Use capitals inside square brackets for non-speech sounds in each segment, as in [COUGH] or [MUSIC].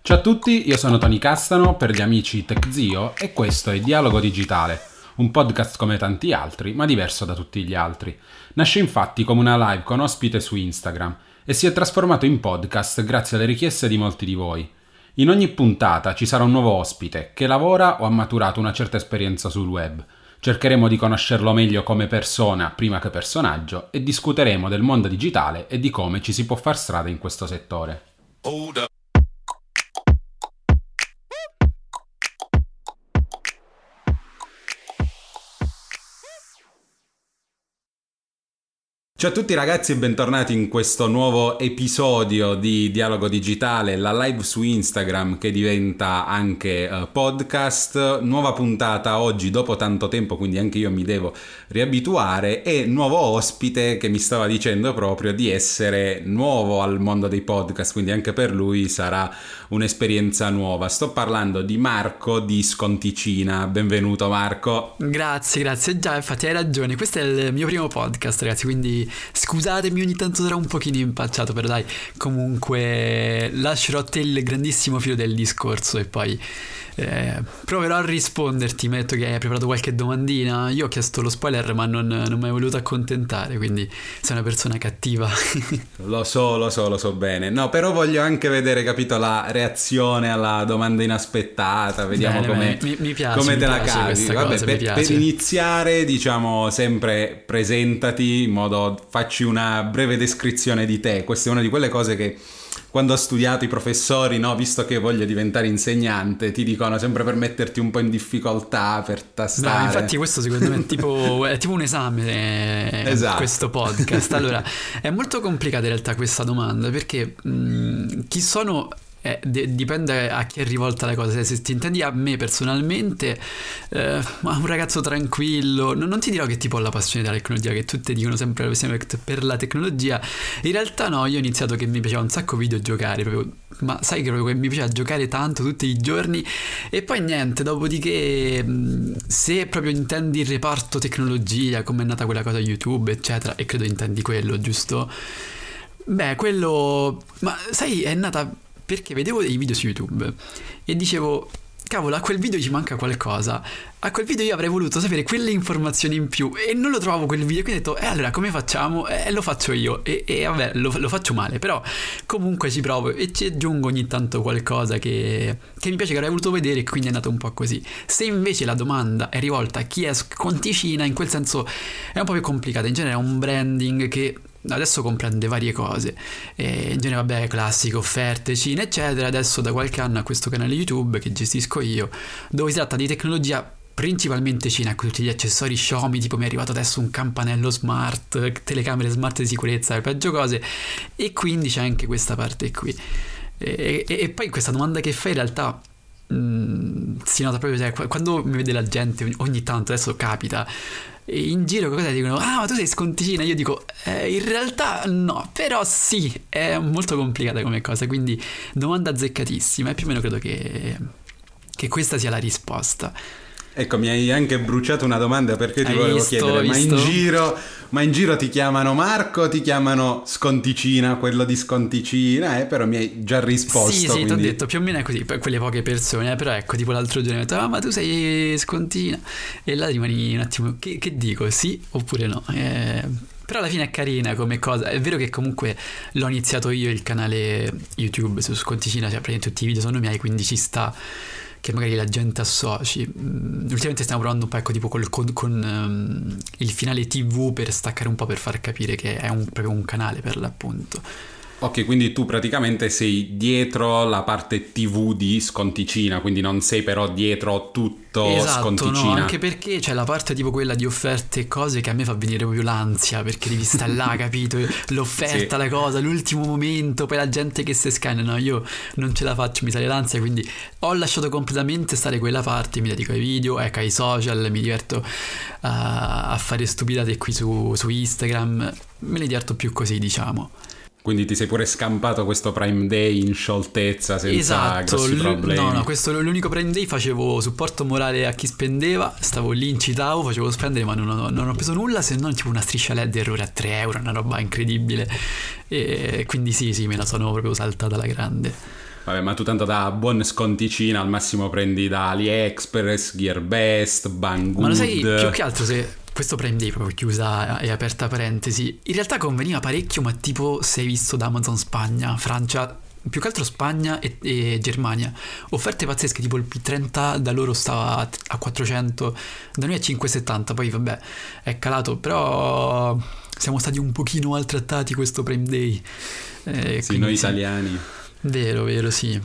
Ciao a tutti, io sono Tony Castano per gli amici TechZio e questo è Dialogo Digitale, un podcast come tanti altri, ma diverso da tutti gli altri. Nasce infatti come una live con ospite su Instagram e si è trasformato in podcast grazie alle richieste di molti di voi. In ogni puntata ci sarà un nuovo ospite che lavora o ha maturato una certa esperienza sul web. Cercheremo di conoscerlo meglio come persona prima che personaggio e discuteremo del mondo digitale e di come ci si può far strada in questo settore. Ciao a tutti ragazzi e bentornati in questo nuovo episodio di Dialogo Digitale, la live su Instagram che diventa anche uh, podcast. Nuova puntata oggi dopo tanto tempo, quindi anche io mi devo riabituare e nuovo ospite che mi stava dicendo proprio di essere nuovo al mondo dei podcast, quindi anche per lui sarà un'esperienza nuova. Sto parlando di Marco di Sconticina. Benvenuto Marco. Grazie, grazie. Già, infatti hai ragione, questo è il mio primo podcast, ragazzi, quindi Scusatemi, ogni tanto sarà un pochino impacciato, però dai, comunque lascerò a te il grandissimo filo del discorso e poi eh, proverò a risponderti. Metto che hai preparato qualche domandina. Io ho chiesto lo spoiler, ma non, non mi hai voluto accontentare. Quindi sei una persona cattiva. [LAUGHS] lo so, lo so, lo so bene. No, però voglio anche vedere, capito, la reazione alla domanda inaspettata. Vediamo bene, come, mi, mi piace, come mi te la cavi. Vabbè, cosa, per, per, iniziare, diciamo sempre presentati in modo facci una breve descrizione di te. Questa è una di quelle cose che quando ho studiato i professori, no, visto che voglio diventare insegnante, ti dicono sempre per metterti un po' in difficoltà, per tastare. No, infatti questo secondo me è tipo, [LAUGHS] è tipo un esame, eh, esatto. questo podcast. Allora, è molto complicata in realtà questa domanda, perché mh, mm, chi sono eh, de- dipende a chi è rivolta la cosa. Se, ti intendi a me personalmente, eh, un ragazzo tranquillo, non, non, ti dirò che tipo ho la passione della tecnologia, che tutti dicono sempre per la tecnologia. In realtà no, io ho iniziato che mi piaceva un sacco videogiocare, proprio, ma sai che proprio mi piaceva giocare tanto tutti i giorni e poi niente, dopodiché se proprio intendi il reparto tecnologia, come è nata quella cosa YouTube, eccetera, e credo intendi quello, giusto? Beh, quello... Ma sai, è nata perché vedevo dei video su YouTube e dicevo, cavolo, a quel video ci manca qualcosa. A quel video io avrei voluto sapere quelle informazioni in più e non lo trovavo quel video. Quindi ho detto, eh, allora come facciamo? Eh, lo faccio io. E, e vabbè, lo, lo, faccio male, però comunque ci provo e ci aggiungo ogni tanto qualcosa che, che mi piace, che avrei voluto vedere e quindi è andato un po' così. Se invece la domanda è rivolta a chi è sconticina, in quel senso è un po' più complicata. In genere è un branding che adesso comprende varie cose. E in genere, vabbè, classiche, offerte, cine, eccetera. Adesso da qualche anno ha questo canale YouTube che gestisco io, dove si tratta di tecnologia principalmente Cina con tutti gli accessori Xiaomi tipo mi è arrivato adesso un campanello smart telecamere smart di sicurezza e peggio cose e quindi c'è anche questa parte qui e, e, e poi questa domanda che fai in realtà mh, mm, si nota proprio cioè, quando mi vede la gente ogni tanto adesso capita in giro cosa dicono? Ah, ma tu sei sconticina. Io dico, eh, in realtà no, però sì, è molto complicata come cosa. Quindi domanda azzeccatissima e più o meno credo che, che questa sia la risposta. Ecco, mi hai anche bruciato una domanda perché ti hai volevo visto, chiedere, ma in, giro, ma in, giro, ti chiamano Marco, ti chiamano Sconticina, quello di Sconticina, eh, però mi hai già risposto. Sì, sì, quindi... ti ho detto, più o meno è così, per quelle poche persone, eh, però ecco, tipo l'altro giorno mi ho detto, ah, ma tu sei Sconticina, e là rimani un attimo, che, che dico, sì oppure no? Eh, però alla fine è carina come cosa. È vero che comunque l'ho iniziato io il canale YouTube su Sconticina, cioè praticamente tutti i video sono miei, quindi ci sta che magari la gente associ. Mm, ultimamente stiamo provando un po' ecco, tipo col, con, con um, il finale TV per staccare un po' per far capire che è un, proprio un canale per l'appunto. Ok, quindi tu praticamente sei dietro la parte TV di Sconticina, quindi non sei però dietro tutto esatto, Sconticina. No, anche perché c'è la parte tipo quella di offerte e cose che a me fa venire proprio l'ansia, perché devi stare là, [LAUGHS] capito? L'offerta, sì. la cosa, l'ultimo momento, poi la gente che si scanna, no, io non ce la faccio, mi sale l'ansia, quindi ho lasciato completamente stare quella parte, mi dedico ai video, ecco, ai social, mi diverto a, a fare stupidate qui su, su Instagram, me ne diverto più così, diciamo. Quindi ti sei pure scampato questo Prime Day in scioltezza senza esatto, grossi problemi. No, no, questo l'unico Prime Day facevo supporto morale a chi spendeva, stavo lì, incitavo, facevo spendere, ma non ho, non ho preso nulla se non tipo una striscia LED errore a 3 euro, una roba incredibile. E quindi sì, sì, me la sono proprio saltata alla grande. Vabbè, ma tu tanto da buon sconticina al massimo prendi da AliExpress, Gearbest, Banggood. Ma lo sai, più che altro se questo Prime Day proprio chiusa e aperta parentesi, in realtà conveniva parecchio, ma tipo se hai visto da Amazon Spagna, Francia, più che altro Spagna e, e, Germania. Offerte pazzesche, tipo il P30 da loro stava a 400, da noi a 570, poi vabbè è calato, però siamo stati un pochino maltrattati questo Prime Day. Eh, sì, noi italiani. Vero, vero, sì.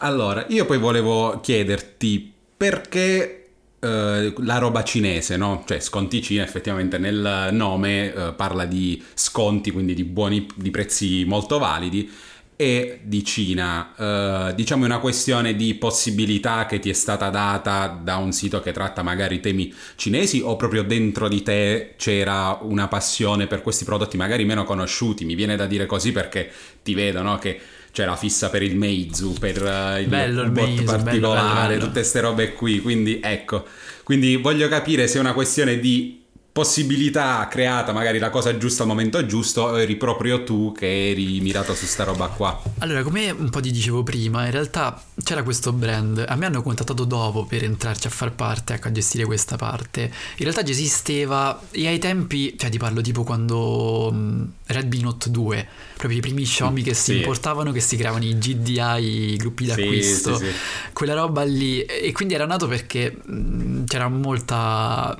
Allora, io poi volevo chiederti perché Uh, la roba cinese, no? Cioè sconti Cina effettivamente nel nome uh, parla di sconti, quindi di buoni di prezzi molto validi e di Cina. Uh, diciamo è una questione di possibilità che ti è stata data da un sito che tratta magari temi cinesi o proprio dentro di te c'era una passione per questi prodotti magari meno conosciuti? Mi viene da dire così perché ti vedo, no? Che c'è la fissa per il Meizu, per uh, il, bello, bot Meizu, particolare, bello, bello, tutte queste robe qui. Quindi ecco, quindi voglio capire se è una questione di possibilità creata, magari la cosa giusta al momento giusto, o eri proprio tu che eri mirato su sta roba qua? Allora, come un po' ti dicevo prima, in realtà c'era questo brand, a me hanno contattato dopo per entrarci a far parte, ecco, a gestire questa parte. In realtà già esisteva e ai tempi, cioè ti parlo tipo quando mm, Redmi Note 2, proprio i primi Xiaomi che si sì. importavano, che si creavano i GDI, i gruppi d'acquisto, sì, sì, quella roba lì. E quindi era nato perché mm, c'era molta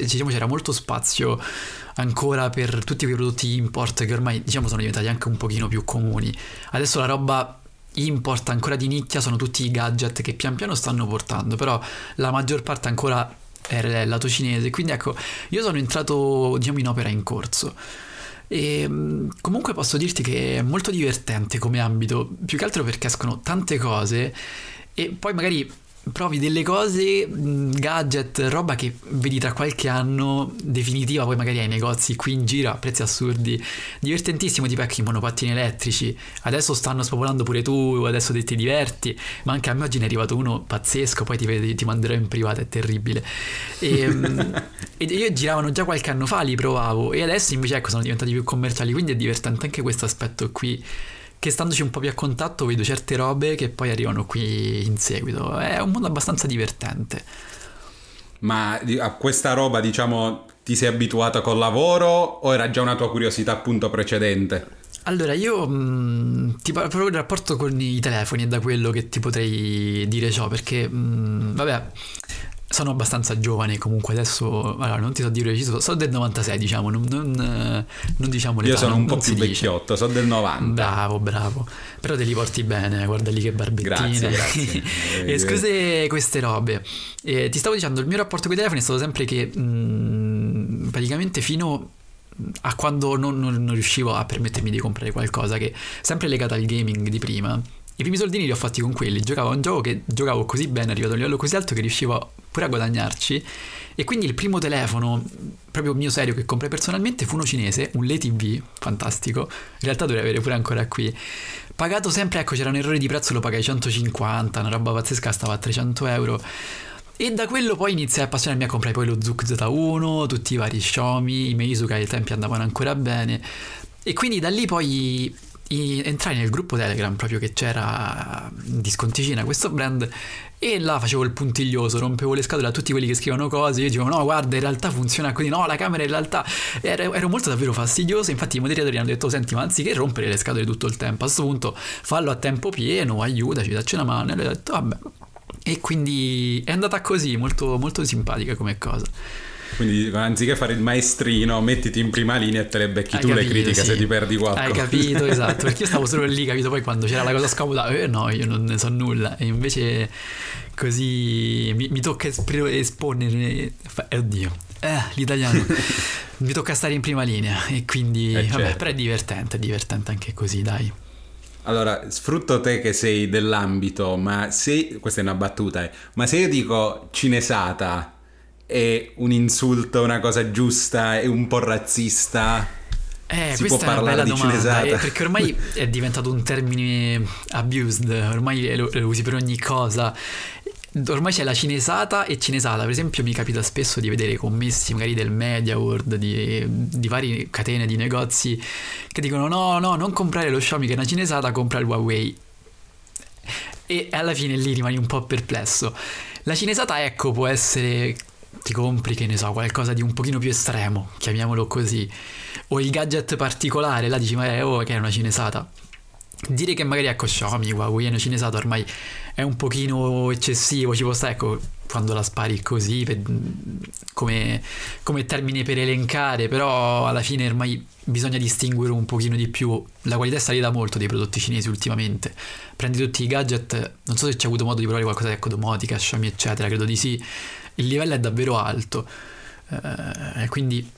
diciamo c'era molto spazio ancora per tutti quei prodotti import che ormai diciamo sono diventati anche un pochino più comuni. Adesso la roba import ancora di nicchia sono tutti i gadget che pian piano stanno portando, però la maggior parte ancora è lato cinese, quindi ecco, io sono entrato diciamo in opera in corso. E comunque posso dirti che è molto divertente come ambito, più che altro perché escono tante cose e poi magari provi delle cose, gadget, roba che vedi tra qualche anno definitiva, poi magari ai negozi qui in giro a prezzi assurdi. Divertentissimo, tipo ecco i monopattini elettrici. Adesso stanno spopolando pure tu, adesso ti, ti diverti, ma anche a me oggi ne è arrivato uno pazzesco, poi ti, ti manderò in privato, è terribile. [LAUGHS] E, e io giravano già qualche anno fa, li provavo e adesso invece ecco sono diventati più commerciali, quindi è divertente anche questo aspetto qui che standoci un po' più a contatto vedo certe robe che poi arrivano qui in seguito. È un mondo abbastanza divertente. Ma a questa roba, diciamo, ti sei abituato col lavoro o era già una tua curiosità appunto precedente? Allora, io mh, mm, ti parlo proprio del rapporto con i telefoni è da quello che ti potrei dire ciò, perché mh, mm, vabbè, sono abbastanza giovane comunque adesso allora non ti so dire preciso sono del 96 diciamo non, non, non diciamo l'età io sono un po' più vecchiotto sono del 90 bravo bravo. Però te li porti bene guarda lì che barbettine grazie, grazie. [LAUGHS] e scuse queste robe. E ti stavo dicendo il mio rapporto con i telefoni è stato sempre che mh, praticamente fino a quando non, non, riuscivo a permettermi di comprare qualcosa che sempre legata al gaming di prima i primi soldini li ho fatti con quelli, giocavo a un gioco che giocavo così bene, arrivato a un livello così alto che riuscivo pure a guadagnarci. E quindi il primo telefono, proprio mio serio, che comprai personalmente fu uno cinese, un LTV, fantastico. In realtà dovrei avere pure ancora qui. Pagato sempre, ecco, c'era un errore di prezzo, lo pagai 150, una roba pazzesca, stava a 300 euro. E da quello poi iniziai a appassionarmi a comprare poi lo Zook Z1, tutti i vari Xiaomi, i Meizu che ai tempi andavano ancora bene. E quindi da lì poi entrai nel gruppo Telegram proprio che c'era di sconticina questo brand e là facevo il puntiglioso, rompevo le scatole a tutti quelli che scrivono cose, io dicevo no guarda in realtà funziona così, no la camera in realtà ero, ero molto davvero fastidioso, infatti i moderatori hanno detto senti ma anziché rompere le scatole tutto il tempo, a questo punto fallo a tempo pieno, aiutaci, dacci una mano e ha detto vabbè e quindi è andata così, molto, molto simpatica come cosa. Quindi anziché fare il maestrino, mettiti in prima linea e te le becchi Hai tu capito, le critiche sì. se ti perdi qualcosa. Hai capito, esatto. [LAUGHS] Perché io stavo solo lì, capito? Poi quando c'era la cosa scomoda, eh no, io non ne so nulla. E invece così mi, mi tocca esponere. Eh, oddio, eh, l'italiano. [LAUGHS] mi tocca stare in prima linea. E quindi, eh, vabbè, certo. però è divertente, è divertente anche così, dai. Allora, sfrutto te che sei dell'ambito, ma se, questa è una battuta, eh, ma se io dico cinesata, è un insulto, una cosa giusta, è un po' razzista. Eh, si può parlare di domanda, cinesata. Eh, perché ormai [LAUGHS] è diventato un termine abused, ormai lo, lo usi per ogni cosa ormai c'è la cinesata e cinesata. Per esempio, mi capita spesso di vedere commessi magari del Media World, di, di varie catene di negozi che dicono: no, no, non comprare lo Xiaomi che è una cinesata, compra il Huawei. E alla fine lì rimani un po' perplesso. La cinesata, ecco, può essere. Ti compri, che ne so, qualcosa di un pochino più estremo, chiamiamolo così. O il gadget particolare, là dici, ma è oh, che è una cinesata. Dire che magari ecco Xiaomi, Huawei è una cinesata ormai è un pochino eccessivo, ci può stare, ecco, quando la spari così per, come, come, termine per elencare, però alla fine ormai bisogna distinguere un pochino di più. La qualità è salita molto dei prodotti cinesi ultimamente. Prendi tutti i gadget, non so se ci hai avuto modo di provare qualcosa ecco domotica, Xiaomi eccetera, credo di sì. Il livello è davvero alto, eh, quindi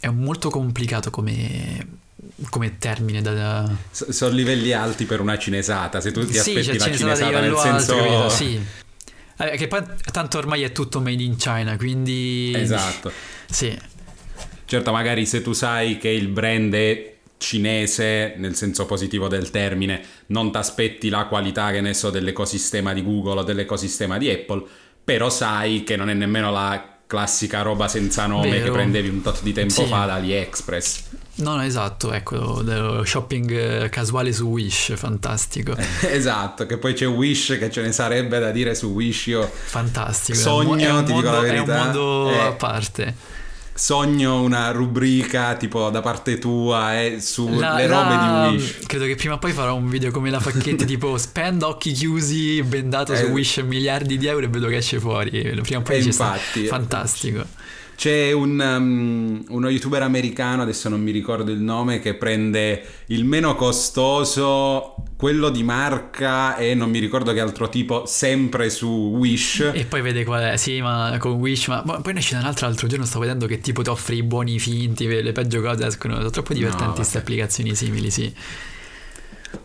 è molto complicato come come termine da, da... S- sono livelli alti per una cinesata se tu ti sì, aspetti la cinesata nel senso alto, sì. Eh, che poi tanto ormai è tutto made in China quindi esatto. [LAUGHS] Sì. Certo magari se tu sai che il brand è cinese nel senso positivo del termine non ti aspetti la qualità che ne so dell'ecosistema di Google o dell'ecosistema di Apple però sai che non è nemmeno la classica roba senza nome Vero. che prendevi un tot di tempo sì. fa da AliExpress No, no, esatto, ecco, dello shopping eh, casuale su Wish, fantastico. [LAUGHS] esatto, che poi c'è Wish che ce ne sarebbe da dire su Wish, io... Fantastico. Sogno, è un, ti mondo, dico la verità. È un mondo eh, a parte. Sogno una rubrica tipo da parte tua eh, sulle robe la, di Wish. Credo che prima o poi farò un video come la Facchetti [LAUGHS] tipo spend occhi chiusi, bendato eh, su Wish miliardi di euro e vedo che esce fuori. Prima o poi eh, infatti, fantastico. C'è un, um, uno youtuber americano, adesso non mi ricordo il nome, che prende il meno costoso, quello di marca e non mi ricordo che altro tipo, sempre su Wish. E poi vede qual è, sì, ma con Wish, ma, ma poi ne esce un altro l'altro giorno, sto vedendo che tipo ti offre i buoni finti, le peggio cose escono, sono troppo divertenti queste no, applicazioni simili, sì.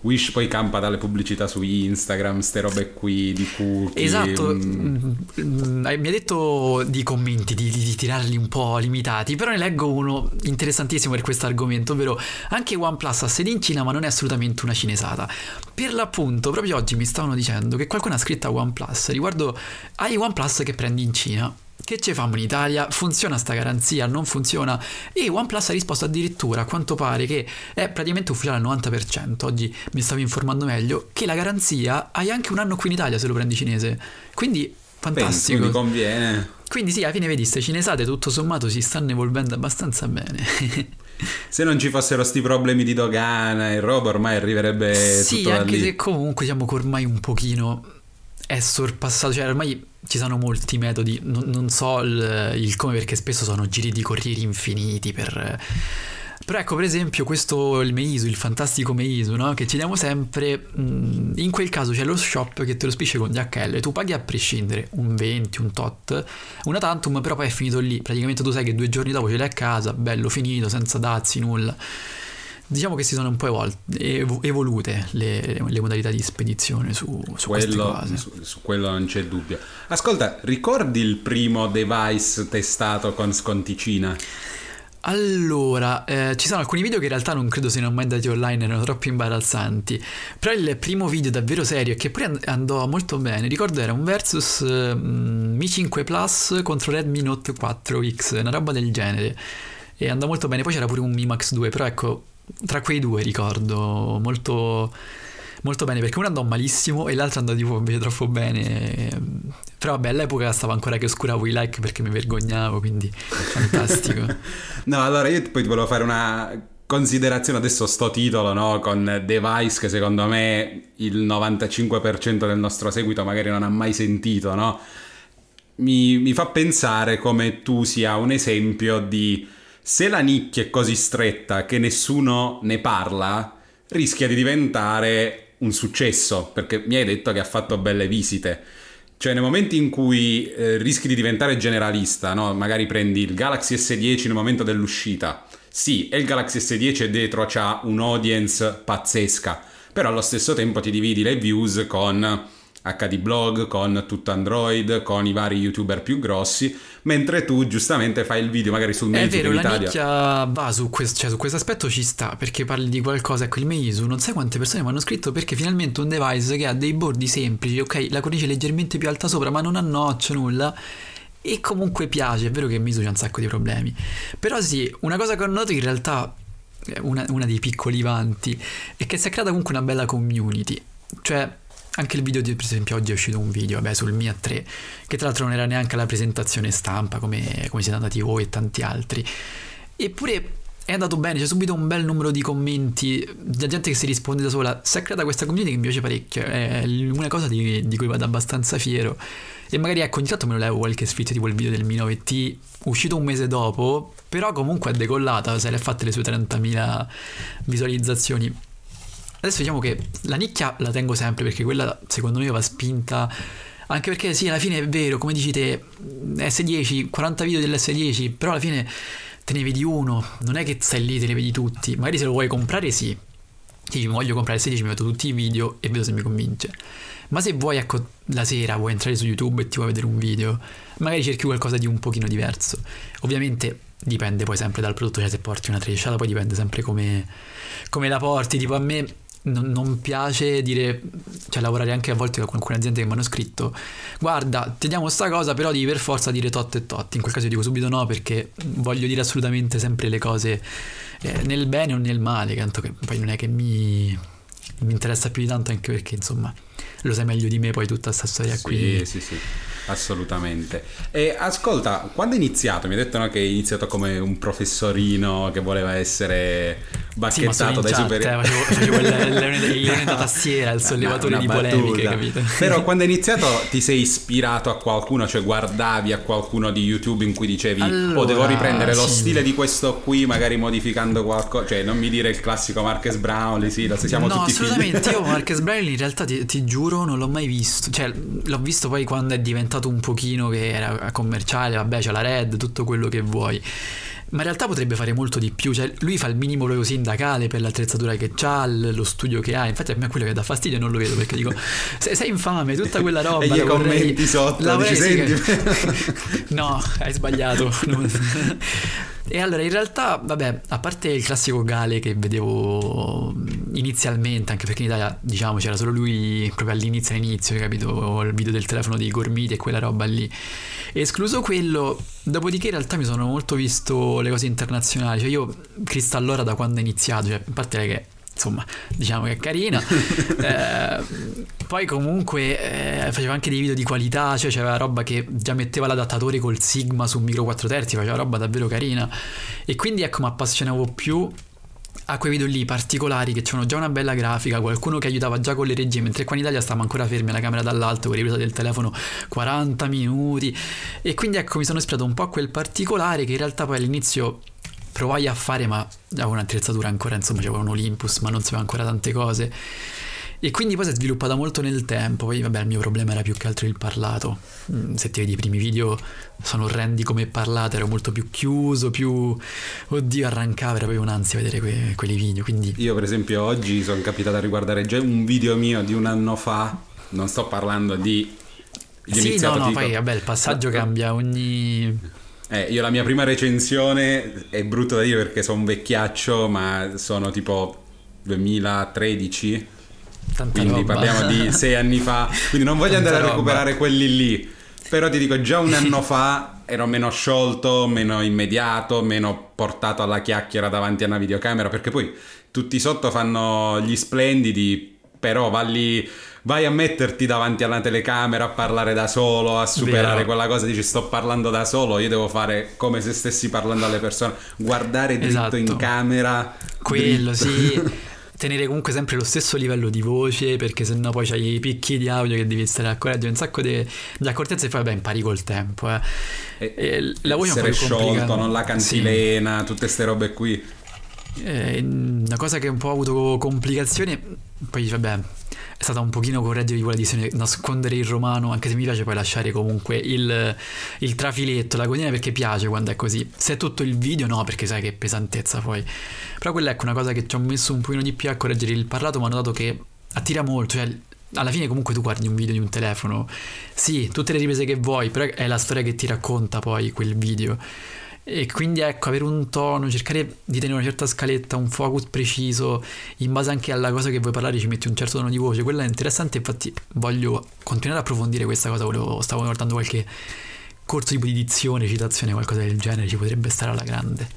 Wish poi campa dalle pubblicità su Instagram, ste robe qui di cookie. Esatto, mm. mm. mi ha detto di commenti, di, di, di, tirarli un po' limitati, però ne leggo uno interessantissimo per questo argomento, ovvero anche OnePlus ha sede in Cina ma non è assolutamente una cinesata. Per l'appunto, proprio oggi mi stavano dicendo che qualcuno ha scritto a OnePlus riguardo ai OnePlus che prendi in Cina che ci fanno in Italia? Funziona sta garanzia? Non funziona? E OnePlus ha risposto addirittura, a quanto pare, che è praticamente ufficiale al 90%, oggi mi stavo informando meglio, che la garanzia hai anche un anno qui in Italia se lo prendi cinese. Quindi fantastico. Quindi conviene. Quindi sì, alla fine vedi, queste cinesate tutto sommato si stanno evolvendo abbastanza bene. [LAUGHS] se non ci fossero sti problemi di dogana e roba ormai arriverebbe sì, tutto da anche lì. se comunque che ormai un pochino è sorpassato, cioè ormai ci sono molti metodi, non, non so il, il, come perché spesso sono giri di corrieri infiniti per... Però ecco, per esempio, questo il Meisu, il fantastico Meisu, no? che ci diamo sempre, in quel caso c'è lo shop che te lo spisce con DHL, tu paghi a prescindere un 20, un tot, una tantum, però poi è finito lì, praticamente tu sai che due giorni dopo ce l'hai a casa, bello finito, senza dazi, nulla. Diciamo che si sono un po' evol- evolute le, le, modalità di spedizione su, su quello, su, su, quello non c'è dubbio. Ascolta, ricordi il primo device testato con sconticina? Allora, eh, ci sono alcuni video che in realtà non credo siano mai andati online, erano troppo imbarazzanti. Però il primo video davvero serio che poi andò molto bene, ricordo era un versus uh, Mi 5 Plus contro Redmi Note 4X, una roba del genere. E andò molto bene, poi c'era pure un Mi Max 2, però ecco, tra quei due ricordo molto, molto bene perché uno andò malissimo e l'altro andò tipo troppo bene però vabbè all'epoca stavo ancora che oscuravo i like perché mi vergognavo quindi fantastico [LAUGHS] no allora io poi ti volevo fare una considerazione adesso sto titolo no? con device che secondo me il 95% del nostro seguito magari non ha mai sentito no? mi, mi fa pensare come tu sia un esempio di se la nicchia è così stretta che nessuno ne parla, rischia di diventare un successo, perché mi hai detto che ha fatto belle visite. Cioè, nei momenti in cui eh, rischi di diventare generalista, no? magari prendi il Galaxy S10 nel momento dell'uscita. Sì, e il Galaxy S10 dietro c'ha un'audience pazzesca, però allo stesso tempo ti dividi le views con HD blog, con tutto Android, con i vari youtuber più grossi, mentre tu giustamente fai il video magari sul Meizu È vero, la nicchia va su, quest- cioè, su questo aspetto ci sta, perché parli di qualcosa, ecco il Meizu, non sai quante persone mi hanno scritto perché finalmente un device che ha dei bordi semplici, ok, la cornice leggermente più alta sopra, ma non ha notch, nulla, e comunque piace, è vero che Meizu c'ha un sacco di problemi, però sì, una cosa che ho notato in realtà una, una dei piccoli vanti è che si è creata comunque una bella community, cioè anche il video di, per esempio oggi è uscito un video vabbè, sul Mia 3 che tra l'altro non era neanche la presentazione stampa come, come siete andati voi e tanti altri. Eppure è andato bene c'è subito un bel numero di commenti di gente che si risponde da sola si è creata questa community che mi piace parecchio è una cosa di, di cui vado abbastanza fiero. E magari ecco ogni tanto me lo levo qualche sfizio tipo il video del Mi 9T uscito un mese dopo però comunque è decollata se le ha fatte le sue 30.000 visualizzazioni Adesso diciamo che la nicchia la tengo sempre perché quella secondo me va spinta. Anche perché sì, alla fine è vero, come dici te, S10, 40 video dell'S10, però alla fine te ne vedi uno, non è che stai lì te ne vedi tutti. Magari se lo vuoi comprare sì. Sì, voglio comprare il 16, mi metto tutti i video e vedo se mi convince. Ma se vuoi, ecco, la sera vuoi entrare su YouTube e ti vuoi vedere un video, magari cerchi qualcosa di un pochino diverso. Ovviamente dipende poi sempre dal prodotto, cioè se porti una trecciata poi dipende sempre come, come la porti. Tipo a me non, non, piace dire, cioè lavorare anche a volte con alcune aziende che mi hanno scritto, guarda, ti diamo sta cosa, però devi per forza dire tot e tot. In quel caso io dico subito no perché voglio dire assolutamente sempre le cose eh, nel bene o nel male, tanto che poi non è che mi, mi interessa più di tanto anche perché insomma lo sai meglio di me poi tutta questa storia sì, qui. Sì, sì assolutamente. E ascolta, quando hai iniziato? Mi hai detto no, che hai iniziato come un professorino che voleva essere bacchettato sì, dai superiori. Eh, facevo, facevo il [LAUGHS] leone da tastiera, il sollevatore di polemiche, capito? Però [LAUGHS] quando hai iniziato ti sei ispirato a qualcuno, cioè guardavi a qualcuno di YouTube in cui dicevi allora, oh devo riprendere lo stile di questo qui, magari modificando qualcosa, cioè non mi dire il classico Marques Brownlee, sì, lo siamo no, tutti assolutamente, io [LAUGHS] Marques Brownlee in realtà ti, ti giuro non l'ho mai visto, cioè l'ho visto poi quando è diventato un pochino che era commerciale, vabbè c'è la Red, tutto quello che vuoi. Ma in realtà potrebbe fare molto di più, cioè lui fa il minimo proprio sindacale per l'attrezzatura che ha, lo studio che ha, infatti a me quello che dà fastidio non lo vedo perché dico [LAUGHS] sei, sei infame, tutta quella roba. e gli commenti sotto, la dici, senti... [LAUGHS] no, hai sbagliato. [LAUGHS] E allora in realtà, vabbè, a parte il classico Gale che vedevo inizialmente, anche perché in Italia, diciamo, c'era solo lui proprio all'inizio, all'inizio, capito? Il video del telefono dei Gormiti e quella roba lì. Escluso quello, dopodiché in realtà mi sono molto visto le cose internazionali. Cioè io Cristallora da quando è iniziato, cioè, a parte che insomma, diciamo che è carina. [LAUGHS] eh, poi comunque eh, faceva anche dei video di qualità, cioè c'era roba che già metteva l'adattatore col Sigma su micro 4 terzi, faceva roba davvero carina. E quindi ecco, mi appassionavo più a quei video lì particolari che c'erano già una bella grafica, qualcuno che aiutava già con le regie, mentre qua in Italia stavamo ancora fermi alla camera dall'alto con ripresa del telefono 40 minuti. E quindi ecco, mi sono ispirato un po' a quel particolare che in realtà poi all'inizio provai a fare, ma avevo un'attrezzatura ancora, insomma, c'avevo un Olympus, ma non sapevo ancora tante cose. E quindi poi si è sviluppata molto nel tempo. Poi, vabbè, il mio problema era più che altro il parlato. Mm, se ti vedi i primi video, sono orrendi come parlate, ero molto più chiuso, più. Oddio, arrancava, era proprio un'ansia vedere que- quelli video. Quindi... Io, per esempio, oggi sono capitato a riguardare già un video mio di un anno fa. Non sto parlando di. Sì, no, no, dico... poi vabbè, il passaggio cambia ogni eh, io la mia prima recensione è brutto da dire perché sono un vecchiaccio, ma sono tipo 2013. Tanta quindi roba. parliamo di [LAUGHS] sei anni fa. Quindi non voglio Tanta andare a recuperare quelli lì. Però ti dico, già un anno fa ero meno sciolto, meno immediato, meno portato alla chiacchiera davanti a una videocamera. Perché poi tutti sotto fanno gli splendidi, però va lì vai a metterti davanti alla telecamera a parlare da solo, a superare Vero. quella cosa, dici sto parlando da solo, io devo fare come se stessi parlando alle persone, guardare dritto esatto. in camera. Quello, dritto. sì. [LAUGHS] tenere comunque sempre lo stesso livello di voce perché sennò poi c'hai i picchi di audio che devi stare a correggere un sacco di, di accortezze e poi vabbè impari col tempo eh. e, e la voce essere un po' sciolto non la cantilena sì. tutte queste robe qui eh, una cosa che un po' ha avuto complicazioni poi vabbè è stata un pochino correggere quella di nascondere il romano, anche se mi piace poi lasciare comunque il, il trafiletto, la codina perché piace quando è così. Se è tutto il video no, perché sai che pesantezza poi. Però quella è ecco una cosa che ci ho messo un pochino di più a correggere il parlato, ma ho notato che attira molto, cioè alla fine comunque tu guardi un video di un telefono, sì, tutte le riprese che vuoi, però è la storia che ti racconta poi quel video. E quindi ecco, avere un tono, cercare di tenere una certa scaletta, un focus preciso, in base anche alla cosa che vuoi parlare ci metti un certo tono di voce, quello è interessante, infatti voglio continuare a approfondire questa cosa, volevo, stavo guardando qualche corso tipo di dizione, citazione, qualcosa del genere, ci potrebbe stare alla grande.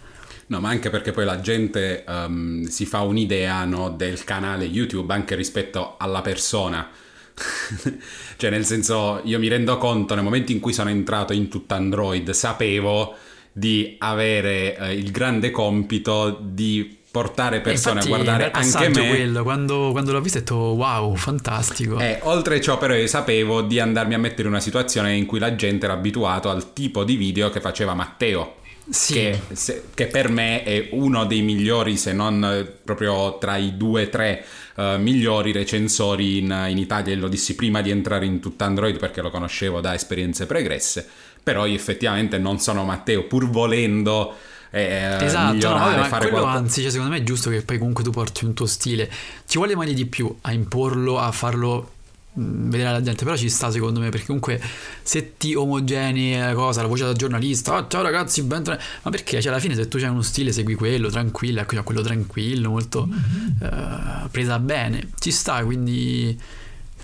No, ma anche perché poi la gente um, si fa un'idea no, del canale YouTube anche rispetto alla persona. [LAUGHS] cioè, nel senso, io mi rendo conto nel momento in cui sono entrato in tutto Android, sapevo di avere eh, il grande compito di portare persone Infatti, a guardare anche me. quello, quando, quando l'ho visto ho detto wow, fantastico. Eh, oltre ciò però io sapevo di andarmi a mettere in una situazione in cui la gente era abituato al tipo di video che faceva Matteo. Sì. Che, se, che, per me è uno dei migliori, se non eh, proprio tra i due o tre uh, migliori recensori in, in Italia. Lo dissi prima di entrare in tutto Android perché lo conoscevo da esperienze pregresse però io effettivamente non sono Matteo, pur volendo eh, esatto, migliorare, no, fare quello anzi, cioè, secondo me è giusto che poi comunque tu porti un tuo stile. Ci vuole mai di più a imporlo, a farlo mm, vedere alla gente, però ci sta secondo me perché comunque se ti omogenei la cosa, la voce da giornalista, oh, ciao ragazzi, bentornati, ma perché? Cioè alla fine se tu hai uno stile segui quello, tranquillo, ecco, cioè, quello tranquillo, molto uh, presa bene, ci sta, quindi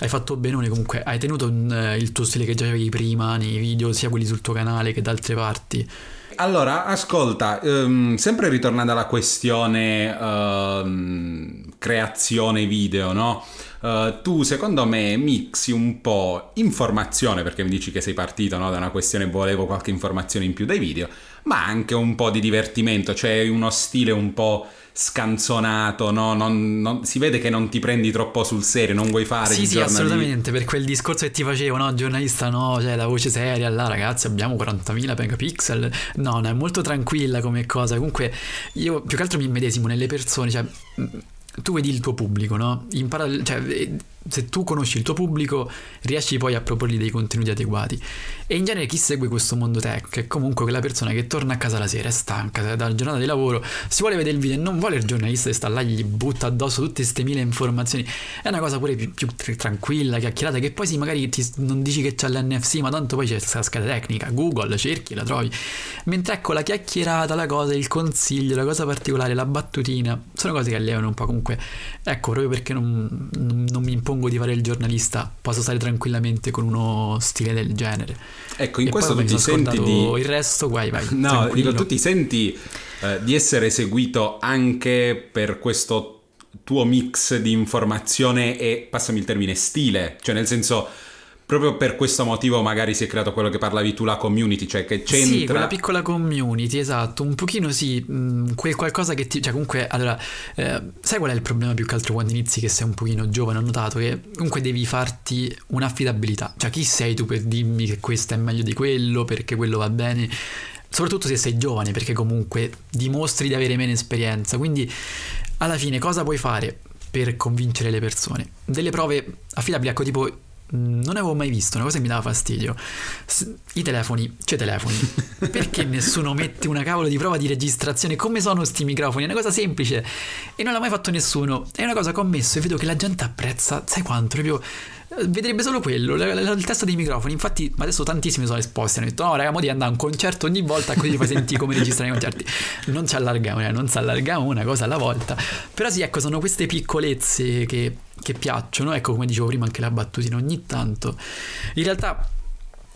hai fatto bene comunque, hai tenuto un, eh, il tuo stile che già avevi prima nei video, sia quelli sul tuo canale che da altre parti. Allora, ascolta, um, sempre ritornando alla questione uh, creazione video, no? Uh, tu secondo me mixi un po' informazione, perché mi dici che sei partito no, da una questione volevo qualche informazione in più dai video, ma anche un po' di divertimento, cioè uno stile un po' scanzonato, no? non, non, si vede che non ti prendi troppo sul serio, non vuoi fare sì, il sì, giornalista. assolutamente, per quel discorso che ti facevo, no? Giornalista no, cioè la voce seria, là ragazzi abbiamo 40.000 megapixel, no, no, è molto tranquilla come cosa, comunque io più che altro mi immedesimo nelle persone, cioè tu vedi il tuo pubblico, no? Impara, cioè, se tu conosci il tuo pubblico, riesci poi a proporgli dei contenuti adeguati. E in genere chi segue questo mondo tech è comunque quella persona che torna a casa la sera, è stanca dalla giornata di lavoro, si vuole vedere il video e non vuole il giornalista che sta là gli butta addosso tutte queste mille informazioni. È una cosa pure più, più tranquilla, chiacchierata, che poi sì, magari ti, non dici che c'è l'NFC, ma tanto poi c'è questa scheda tecnica, Google, cerchi, la trovi. Mentre ecco la chiacchierata, la cosa, il consiglio, la cosa particolare, la battutina, sono cose che allevano un po' comunque. Ecco, proprio perché non, non mi impongo impongo di fare il giornalista, posso stare tranquillamente con uno stile del genere. Ecco, in e questo tu ti senti di... Il resto, vai, vai. No, dico, tu ti senti eh, di essere seguito anche per questo tuo mix di informazione e, passami il termine, stile, cioè nel senso proprio per questo motivo magari si è creato quello che parlavi tu, la community, cioè che c'entra... Sì, quella piccola community, esatto, un pochino sì, mh, mm, quel qualcosa che ti... cioè comunque, allora, eh, sai qual è il problema più che altro quando inizi che sei un pochino giovane, ho notato che comunque devi farti un'affidabilità, cioè chi sei tu per dirmi che questo è meglio di quello, perché quello va bene, soprattutto se sei giovane, perché comunque dimostri di avere meno esperienza, quindi alla fine cosa puoi fare? per convincere le persone. Delle prove affidabili, ecco tipo non avevo mai visto una cosa che mi dava fastidio. I telefoni, cioè telefoni, [LAUGHS] perché nessuno mette una cavolo di prova di registrazione? Come sono sti microfoni? È una cosa semplice e non l'ha mai fatto nessuno. È una cosa che ho messo e vedo che la gente apprezza, sai quanto? Proprio eh, vedrebbe solo quello, il testo dei microfoni. Infatti, adesso tantissimi sono esposti. Hanno detto: No, raga, mo di andare a un concerto ogni volta, così fai sentire come registrare i concerti. Non ci allarghiamo, eh, non ci allarghiamo una cosa alla volta. Però sì, ecco, sono queste piccolezze che, che piacciono. Ecco, come dicevo prima, anche la battutina ogni tanto. In realtà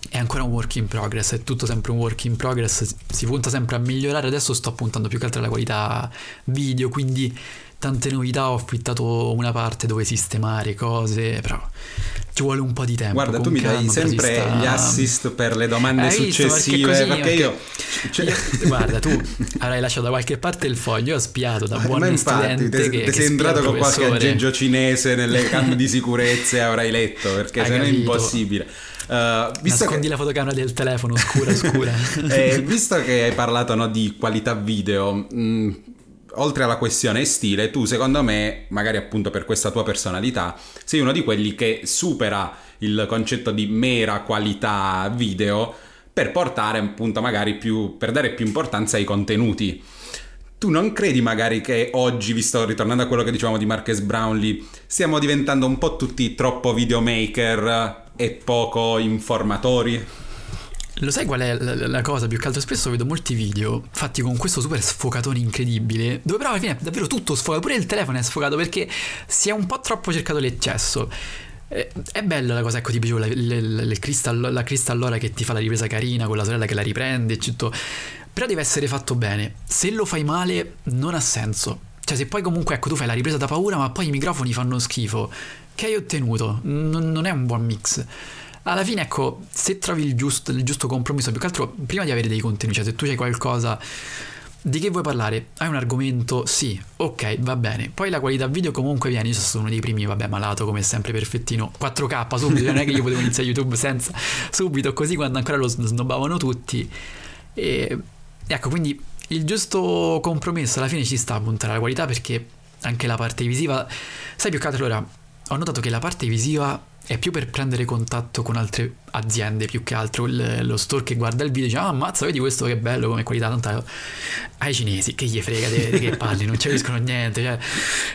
è ancora un work in progress, è tutto sempre un work in progress, si punta sempre a migliorare, adesso sto puntando più che altro alla qualità video, quindi tante novità, ho affittato una parte dove sistemare cose, però ci vuole un po' di tempo. Guarda, tu mi dai sempre sta... gli assist per le domande Hai successive, perché, perché, perché io... Cioè... io... Guarda, tu [LAUGHS] avrai lasciato da qualche parte il foglio, io ho spiato da buon infatti, studente te, che, te sei entrato con qualche aggeggio cinese nelle [LAUGHS] camere di sicurezza e avrai letto, perché se no è impossibile. Uh, visto Nascondi che... la fotocamera del telefono scura scura. [LAUGHS] eh, visto che hai parlato no, di qualità video, mh, mm, oltre alla questione stile, tu secondo me, magari appunto per questa tua personalità, sei uno di quelli che supera il concetto di mera qualità video per portare appunto magari più, per dare più importanza ai contenuti. tu non credi magari che oggi, visto ritornando a quello che dicevamo di Marques Brownlee, stiamo diventando un po' tutti troppo videomaker e poco informatori? Lo sai qual è la, cosa? Più che altro spesso vedo molti video fatti con questo super sfocatone incredibile, dove però alla fine è davvero tutto sfocato, pure il telefono è sfocato perché si è un po' troppo cercato l'eccesso. Eh, è bella la cosa, ecco, tipo la, la, la, la Crystal che ti fa la ripresa carina con la sorella che la riprende e tutto. Però deve essere fatto bene. Se lo fai male, non ha senso. Cioè, se poi comunque, ecco, tu fai la ripresa da paura, ma poi i microfoni fanno schifo, che hai ottenuto? N- non è un buon mix. Alla fine, ecco, se trovi il giusto, il giusto compromesso, più che altro, prima di avere dei contenuti, cioè se tu hai qualcosa di che vuoi parlare? Hai un argomento? Sì, ok, va bene. Poi la qualità video comunque viene, io sono uno dei primi, vabbè, malato come sempre, perfettino. 4K subito, non è che io potevo iniziare YouTube senza subito, così quando ancora lo snobbavano tutti. E Ecco, quindi il giusto compromesso alla fine ci sta a puntare alla qualità perché anche la parte visiva, sai più che altro allora, ho notato che la parte visiva è più per prendere contatto con altre aziende più che altro. Il, lo store che guarda il video dice ah ammazza vedi questo che bello come qualità tanto ai cinesi che gli frega di che [LAUGHS] parli non ci capiscono niente cioè,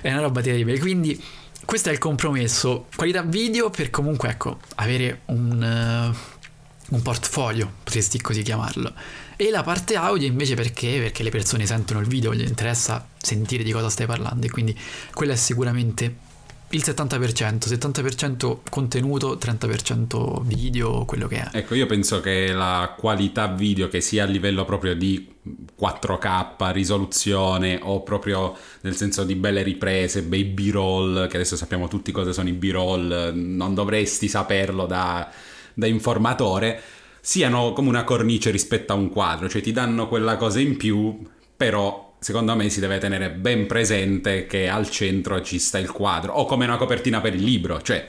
è una roba terribile. Quindi questo è il compromesso. Qualità video per comunque ecco avere un, uh, un portfolio potresti così chiamarlo. E la parte audio invece perché? Perché le persone sentono il video, gli interessa sentire di cosa stai parlando e quindi quello è sicuramente il 70%, 70% contenuto, 30% video, quello che è. Ecco, io penso che la qualità video che sia a livello proprio di 4K, risoluzione o proprio nel senso di belle riprese, bei B-roll, che adesso sappiamo tutti cosa sono i B-roll, non dovresti saperlo da, da informatore siano come una cornice rispetto a un quadro, cioè ti danno quella cosa in più, però secondo me si deve tenere ben presente che al centro ci sta il quadro, o come una copertina per il libro, cioè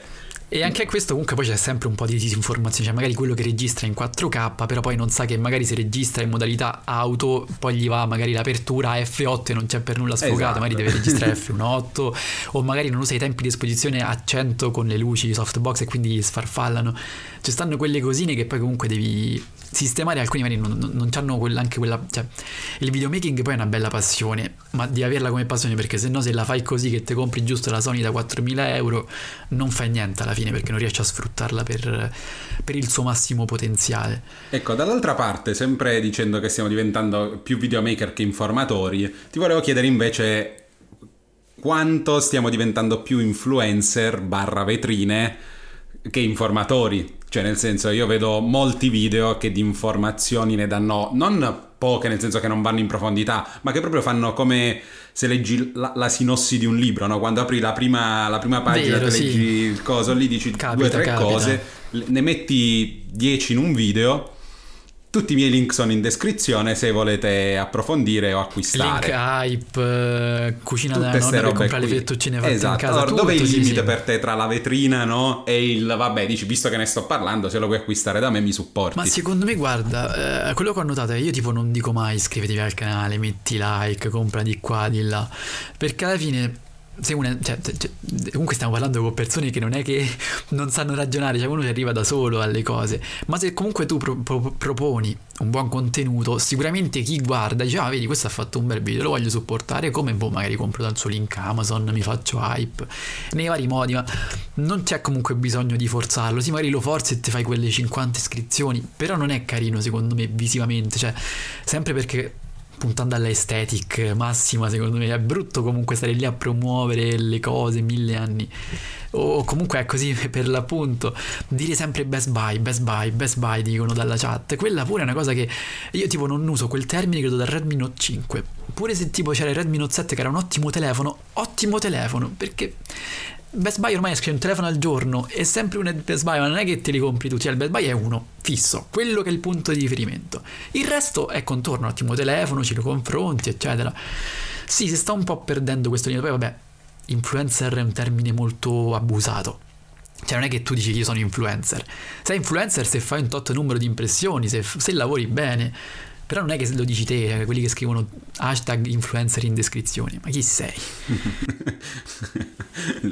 e anche a questo comunque poi c'è sempre un po' di disinformazione, cioè magari quello che registra in 4K, però poi non sa che magari se registra in modalità auto, poi gli va magari l'apertura F8 e non c'è per nulla sfogato, esatto. magari deve registrare F1.8 o magari non usa i tempi di esposizione a 100 con le luci softbox e quindi gli sfarfallano. Ci stanno quelle cosine che poi comunque devi sistemare alcuni magari non, non, hanno quella, anche quella cioè il videomaking poi è una bella passione ma di averla come passione perché se no se la fai così che ti compri giusto la Sony da 4.000 euro non fai niente alla fine perché non riesci a sfruttarla per, per il suo massimo potenziale. Ecco dall'altra parte sempre dicendo che stiamo diventando più videomaker che informatori ti volevo chiedere invece quanto stiamo diventando più influencer barra vetrine che informatori cioè, nel senso, io vedo molti video che di informazioni ne danno non poche, nel senso che non vanno in profondità, ma che proprio fanno come se leggi la, la sinossi di un libro, no? Quando apri la prima, la prima pagina, Vero, sì. leggi il coso, lì dici capita, due o tre capita. cose, ne metti dieci in un video tutti i miei link sono in descrizione se volete approfondire o acquistare. Link hype, uh, cucina Tutte da nonna per comprare qui. le fettuccine fatte esatto. in casa. Allora, dove è il limite sì. per te tra la vetrina no? e il vabbè, dici visto che ne sto parlando, se lo vuoi acquistare da me mi supporti. Ma secondo me, guarda, eh, quello che ho notato è io tipo non dico mai iscrivetevi al canale, metti like, compra di qua, di là, perché alla fine se una, cioè, cioè, comunque stiamo parlando con persone che non è che non sanno ragionare, cioè uno ci arriva da solo alle cose, ma se comunque tu pro, pro, proponi un buon contenuto, sicuramente chi guarda dice ah vedi questo ha fatto un bel video, lo voglio supportare, come boh magari compro dal suo link Amazon, mi faccio hype, nei vari modi, ma non c'è comunque bisogno di forzarlo, sì magari lo forzi e ti fai quelle 50 iscrizioni, però non è carino secondo me visivamente, cioè sempre perché puntando all'aesthetic massima, secondo me è brutto comunque stare lì a promuovere le cose mille anni. O comunque è così [LAUGHS] per l'appunto, dire sempre Best Buy, Best Buy, Best Buy dicono dalla chat. Quella pure è una cosa che io tipo non uso quel termine credo dal Redmi Note 5. Pure se tipo c'era il Redmi Note 7 che era un ottimo telefono, ottimo telefono, perché Best Buy ormai esce un telefono al giorno, è sempre un Best Buy, ma non è che te li compri tutti, cioè il Best Buy è uno, fisso, quello che è il punto di riferimento. Il resto è contorno, ottimo telefono, ci lo confronti, eccetera. Sì, si sta un po' perdendo questo livello, poi vabbè, influencer è un termine molto abusato. Cioè non è che tu dici che io sono influencer. Sei influencer se fai un tot numero di impressioni, se, se lavori bene, però non è che lo dici te, quelli che scrivono hashtag influencer in descrizione. Ma chi sei? [LAUGHS]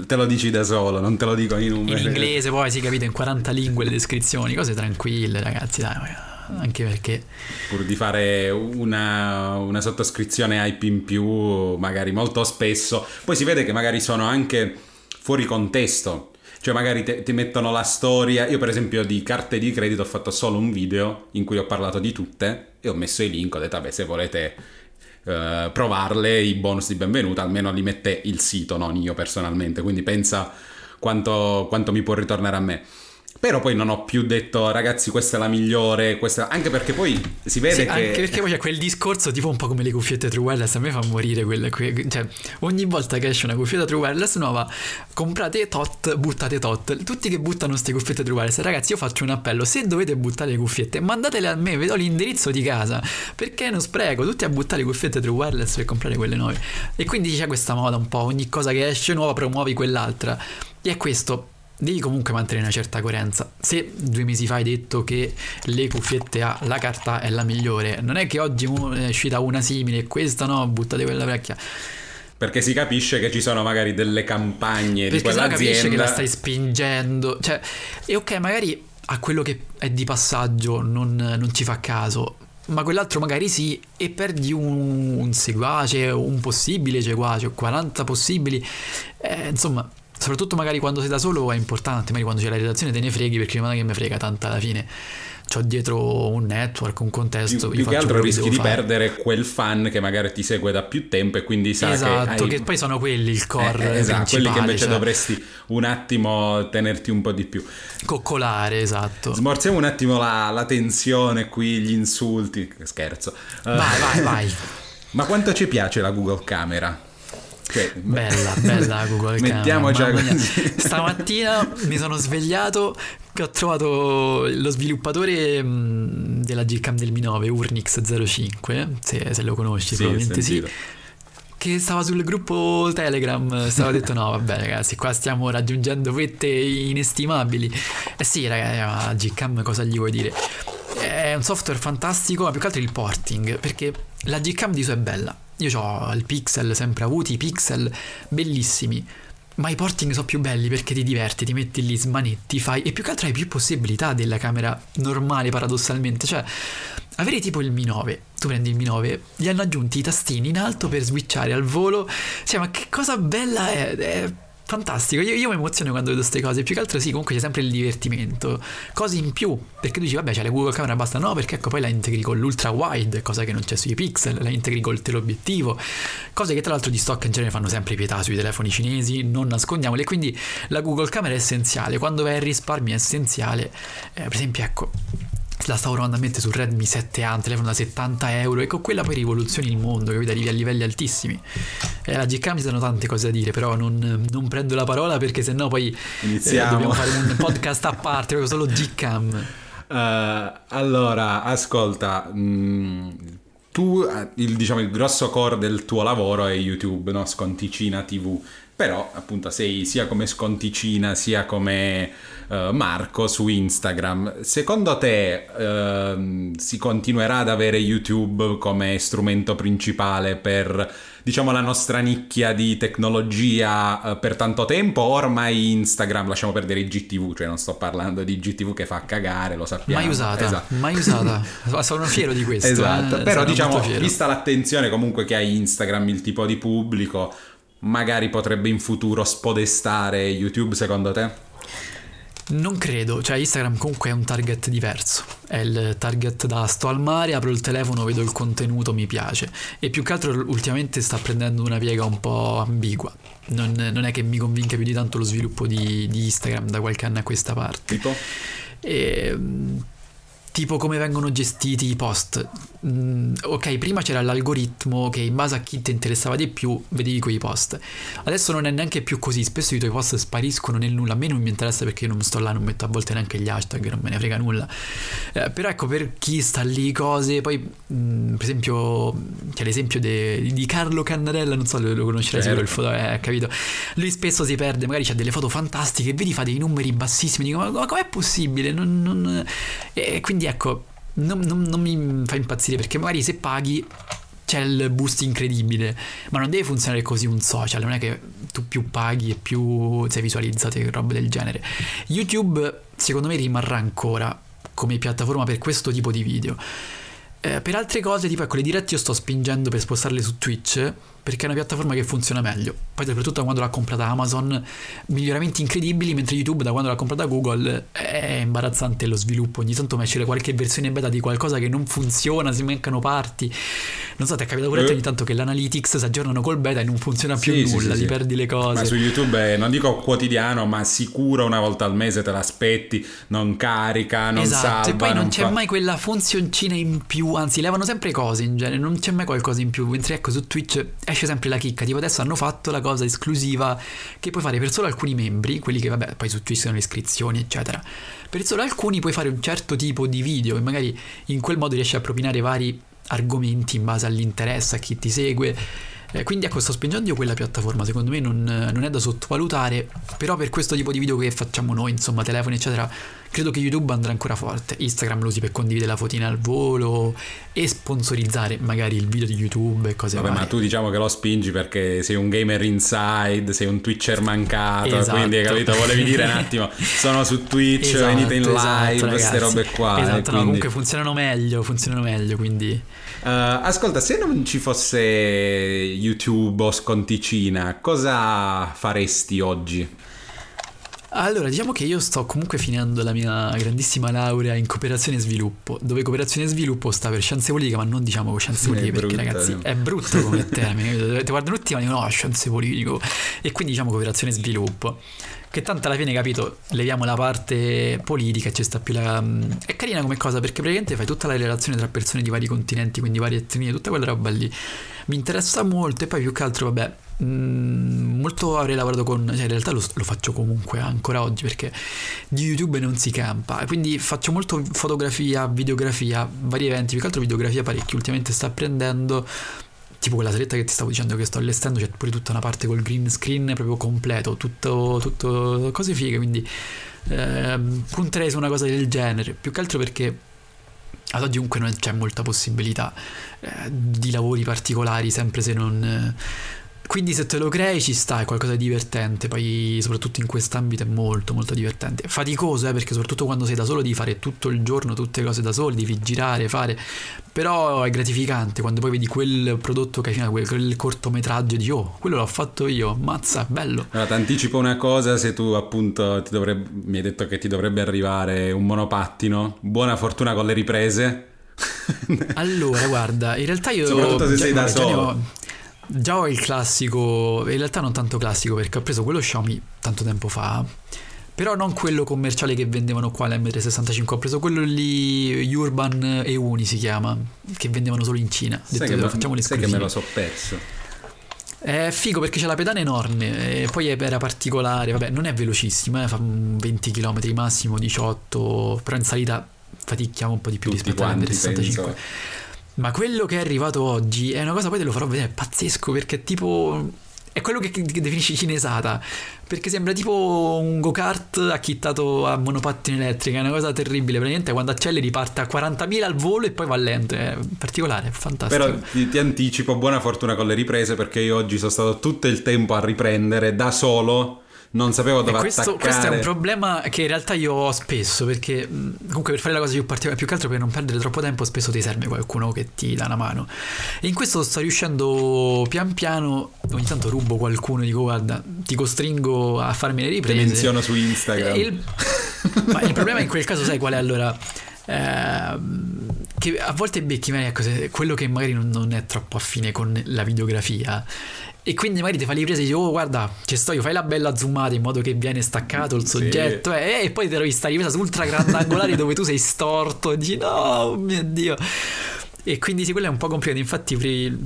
te lo dici da solo, non te lo dico in numeri. In inglese poi si capito in 40 lingue le descrizioni, cose tranquille ragazzi, dai. anche perché... Pur di fare una, una sottoscrizione IP in più, magari molto spesso, poi si vede che magari sono anche fuori contesto. Cioè magari ti mettono la storia. Io per esempio di carte di credito ho fatto solo un video in cui ho parlato di tutte e ho messo i link, ho detto vabbè se volete uh, provarle i bonus di benvenuta almeno li mette il sito, non io personalmente. Quindi pensa quanto, quanto mi può ritornare a me. Però poi non ho più detto, ragazzi, questa è la migliore. Questa... Anche perché poi si vede sì, che. Anche perché poi c'è quel discorso, tipo un po' come le cuffiette True Wireless. A me fa morire quelle. Que... Cioè, ogni volta che esce una cuffietta True Wireless nuova, comprate tot, buttate tot. Tutti che buttano queste cuffiette True Wireless. Ragazzi, io faccio un appello. Se dovete buttare le cuffiette, mandatele a me, vedo l'indirizzo di casa. Perché non spreco? Tutti a buttare le cuffiette True Wireless per comprare quelle nuove. E quindi c'è questa moda un po'. Ogni cosa che esce nuova promuovi quell'altra. E è questo devi comunque mantenere una certa coerenza. Se due mesi fa hai detto che le cuffiette A, la carta è la migliore, non è che oggi è uscita una simile e questa no, buttate quella vecchia. Perché si capisce che ci sono magari delle campagne Perché di quell'azienda. Perché capisce che la stai spingendo. Cioè, e ok, magari a quello che è di passaggio non, non ci fa caso, ma quell'altro magari sì e perdi un, un seguace, un possibile seguace, 40 possibili. Eh, insomma, soprattutto magari quando sei da solo è importante, magari quando c'è la redazione te ne freghi perché non è che mi frega tanta alla fine. C'ho dietro un network, un contesto. Più, più che altro rischi di fare. perdere quel fan che magari ti segue da più tempo e quindi sa esatto, che, hai... che poi sono quelli il core. Eh, esatto, quelli che invece cioè... dovresti un attimo tenerti un po' di più. Coccolare, esatto. Smorziamo un attimo la, la tensione qui, gli insulti. Scherzo. Vai, uh, vai, vai. [LAUGHS] Ma quanto ci piace la Google Camera? Cioè, bella, bella Google Mettiamoci così. Stamattina mi sono svegliato che ho trovato lo sviluppatore mm, della Gcam del Mi 9, Urnix05, se, se lo conosci sì, probabilmente sì che stava sul gruppo Telegram, stava detto no vabbè ragazzi qua stiamo raggiungendo vette inestimabili. Eh sì ragazzi, Gcam cosa gli vuoi dire? È un software fantastico, ma più che altro il porting, perché la Gcam di suo è bella io ho il pixel sempre avuti, i pixel bellissimi. Ma i porting sono più belli perché ti diverti, ti metti lì, smanetti, fai. E più che altro hai più possibilità della camera normale, paradossalmente. Cioè, avere tipo il Mi 9, tu prendi il Mi 9, gli hanno aggiunti i tastini in alto per switchare al volo. Cioè, ma che cosa bella è! è fantastico. Io, io mi emoziono quando vedo queste cose. Più che altro, sì, comunque c'è sempre il divertimento. Cose in più. Perché dici, vabbè, c'è la Google Camera, basta. No, perché ecco, poi la integri con l'ultra wide, cosa che non c'è sui pixel. La integri col teleobiettivo. Cose che tra l'altro di stock in genere fanno sempre pietà sui telefoni cinesi. Non nascondiamole. Quindi la Google Camera è essenziale. Quando vai al risparmio è essenziale. Eh, per esempio, ecco la stavo provando a mettere sul Redmi 7A, un telefono da 70 euro, e con quella poi rivoluzioni il mondo, capito? Arrivi a livelli altissimi. E alla GK mi sono tante cose da dire, però non, non prendo la parola perché sennò poi eh, dobbiamo fare un podcast a parte, proprio solo Gcam. Uh, allora, ascolta, mh, mm, tu, eh, il, diciamo, il grosso core del tuo lavoro è YouTube, no? Sconticina TV, però appunto sei sia come Sconticina sia come uh, Marco su Instagram. Secondo te uh, si continuerà ad avere YouTube come strumento principale per diciamo la nostra nicchia di tecnologia uh, per tanto tempo? Ormai Instagram, lasciamo perdere i GTV, cioè non sto parlando di GTV che fa cagare, lo sappiamo. Mai usata, esatto. mai usata. [LAUGHS] Sono fiero di questo. Esatto, eh, però diciamo, vista l'attenzione comunque che ha Instagram, il tipo di pubblico, magari potrebbe in futuro spodestare YouTube secondo te? Non credo, cioè Instagram comunque è un target diverso, è il target da sto al mare, apro il telefono, vedo il contenuto, mi piace e più che altro ultimamente sta prendendo una piega un po' ambigua, non, non è che mi convinca più di tanto lo sviluppo di, di Instagram da qualche anno a questa parte. Tipo? E, tipo come vengono gestiti i post. Mm, ok, prima c'era l'algoritmo che in base a chi ti interessava di più vedevi quei post. Adesso non è neanche più così, spesso i tuoi post spariscono nel nulla. A me non mi interessa perché io non sto là, non metto a volte neanche gli hashtag, non me ne frega nulla. Eh, però ecco, per chi sta lì cose, poi mm, per esempio c'è l'esempio de, di Carlo Cannarella, non so, lo, lo conoscerai certo. il foto, eh, capito? Lui spesso si perde, magari c'ha delle foto fantastiche, vedi fa dei numeri bassissimi, dico ma, ma com'è possibile? Non, non... E quindi ecco, non, non, non mi fa impazzire perché magari se paghi c'è il boost incredibile, ma non deve funzionare così un social, non è che tu più paghi e più sei visualizzato e roba del genere. YouTube secondo me rimarrà ancora come piattaforma per questo tipo di video. Eh, per altre cose, tipo ecco, le dirette io sto spingendo per spostarle su Twitch perché è una piattaforma che funziona meglio. Poi soprattutto da quando l'ha comprata Amazon, miglioramenti incredibili, mentre YouTube da quando l'ha comprata Google è imbarazzante lo sviluppo. Ogni tanto mi esce qualche versione beta di qualcosa che non funziona, si mancano parti. Non so, ti è capitato pure eh. ogni tanto che l'analytics si aggiornano col beta e non funziona più sì, nulla, sì, sì, ti perdi le cose. Ma su YouTube è, non dico quotidiano, ma sicuro una volta al mese te l'aspetti, non carica, non esatto, salva. E poi non, non c'è fa... mai quella funzioncina in più, anzi levano sempre cose in genere, non c'è mai qualcosa in più. Mentre ecco su Twitch esce sempre la chicca, tipo adesso hanno fatto la cosa esclusiva che puoi fare per solo alcuni membri, quelli che vabbè poi su Twitch sono le iscrizioni eccetera, per solo alcuni puoi fare un certo tipo di video e magari in quel modo riesci a propinare vari argomenti in base all'interesse, a chi ti segue eh, quindi ecco, sto spingendo io quella piattaforma, secondo me non, non, è da sottovalutare, però per questo tipo di video che facciamo noi, insomma, telefoni, eccetera, credo che YouTube andrà ancora forte. Instagram lo usi per condividere la fotina al volo e sponsorizzare magari il video di YouTube e cose Vabbè, varie. ma tu diciamo che lo spingi perché sei un gamer inside, sei un Twitcher mancato, esatto. quindi hai capito, volevi dire un attimo, [LAUGHS] sono su Twitch, esatto, venite in esatto, live, queste robe qua. Esatto, quindi... no, comunque funzionano meglio, funzionano meglio, quindi... Uh, ascolta, se non ci fosse YouTube o Sconticina, cosa faresti oggi? Allora, diciamo che io sto comunque finendo la mia grandissima laurea in cooperazione e sviluppo, dove cooperazione e sviluppo sta per scienze politiche, ma non diciamo scienze politiche perché brutta, ragazzi eh. è brutto come [LAUGHS] termine. Ti guardano tutti e dicono no, scienze politiche. E quindi diciamo cooperazione e sviluppo che tanto alla fine capito leviamo la parte politica ci sta più la è carina come cosa perché praticamente fai tutta la relazione tra persone di vari continenti quindi varie etnie tutta quella roba lì. Mi interessa molto e poi più che altro vabbè mh, mm, molto avrei lavorato con cioè in realtà lo, lo, faccio comunque ancora oggi perché di YouTube non si campa. Quindi faccio molto fotografia videografia vari eventi più che altro videografia parecchio ultimamente sta prendendo tipo quella saletta che ti stavo dicendo che sto allestendo c'è pure tutta una parte col green screen proprio completo tutto, tutto cose fighe quindi eh, punterei su una cosa del genere. Più che altro perché ad oggi comunque non c'è molta possibilità eh, di lavori particolari sempre se non eh, quindi se te lo crei ci sta, è qualcosa di divertente, poi soprattutto in quest'ambito è molto molto divertente. Faticoso, eh, perché soprattutto quando sei da solo devi fare tutto il giorno, tutte le cose da solo, devi girare, fare, però è gratificante quando poi vedi quel prodotto che hai finito, quel, quel cortometraggio dici oh, quello l'ho fatto io, mazza, bello. Allora, ti anticipo una cosa, se tu appunto dovrebbe, mi hai detto che ti dovrebbe arrivare un monopattino, buona fortuna con le riprese. allora, guarda, in realtà io... Soprattutto se sei da solo. Già ho il classico, in realtà non tanto classico perché ho preso quello Xiaomi tanto tempo fa, però non quello commerciale che vendevano qua all'M365, ho preso quello lì Urban E1 si chiama, che vendevano solo in Cina. Sai, detto, che, me, facciamo sai che me lo so perso. È figo perché c'è la pedana enorme e poi era particolare, vabbè non è velocissimo, eh, fa 20 km massimo, 18, però in salita faticchiamo un po' di più Tutti rispetto all'M365. Ma quello che è arrivato oggi è una cosa, poi te lo farò vedere, è pazzesco perché è tipo... È quello che, definisci cinesata, perché sembra tipo un go-kart acchittato a monopattino elettrica, è una cosa terribile, praticamente quando acceleri parte a 40.000 al volo e poi va lento, è particolare, è fantastico. Però ti, ti anticipo, buona fortuna con le riprese perché io oggi sono stato tutto il tempo a riprendere da solo non sapevo dove questo, attaccare. Questo è un problema che in realtà io ho spesso, perché comunque per fare la cosa più particolare, più che altro per non perdere troppo tempo, spesso ti serve qualcuno che ti dà una mano. E in questo sto riuscendo pian piano, ogni tanto rubo qualcuno e dico guarda, ti costringo a farmi le riprese. Ti menziono su Instagram. Il, [LAUGHS] ma il problema in quel caso sai qual è allora? Eh, che a volte becchi magari ecco, quello che magari non, non, è troppo affine con la videografia e quindi magari ti fai le riprese e dici oh guarda ci sto io fai la bella zoomata in modo che viene staccato il soggetto sì. eh, e poi ti trovi sta ripresa ultra grandangolare dove tu sei storto e dici no oh mio dio e quindi sì, quello è un po' complicato. Infatti,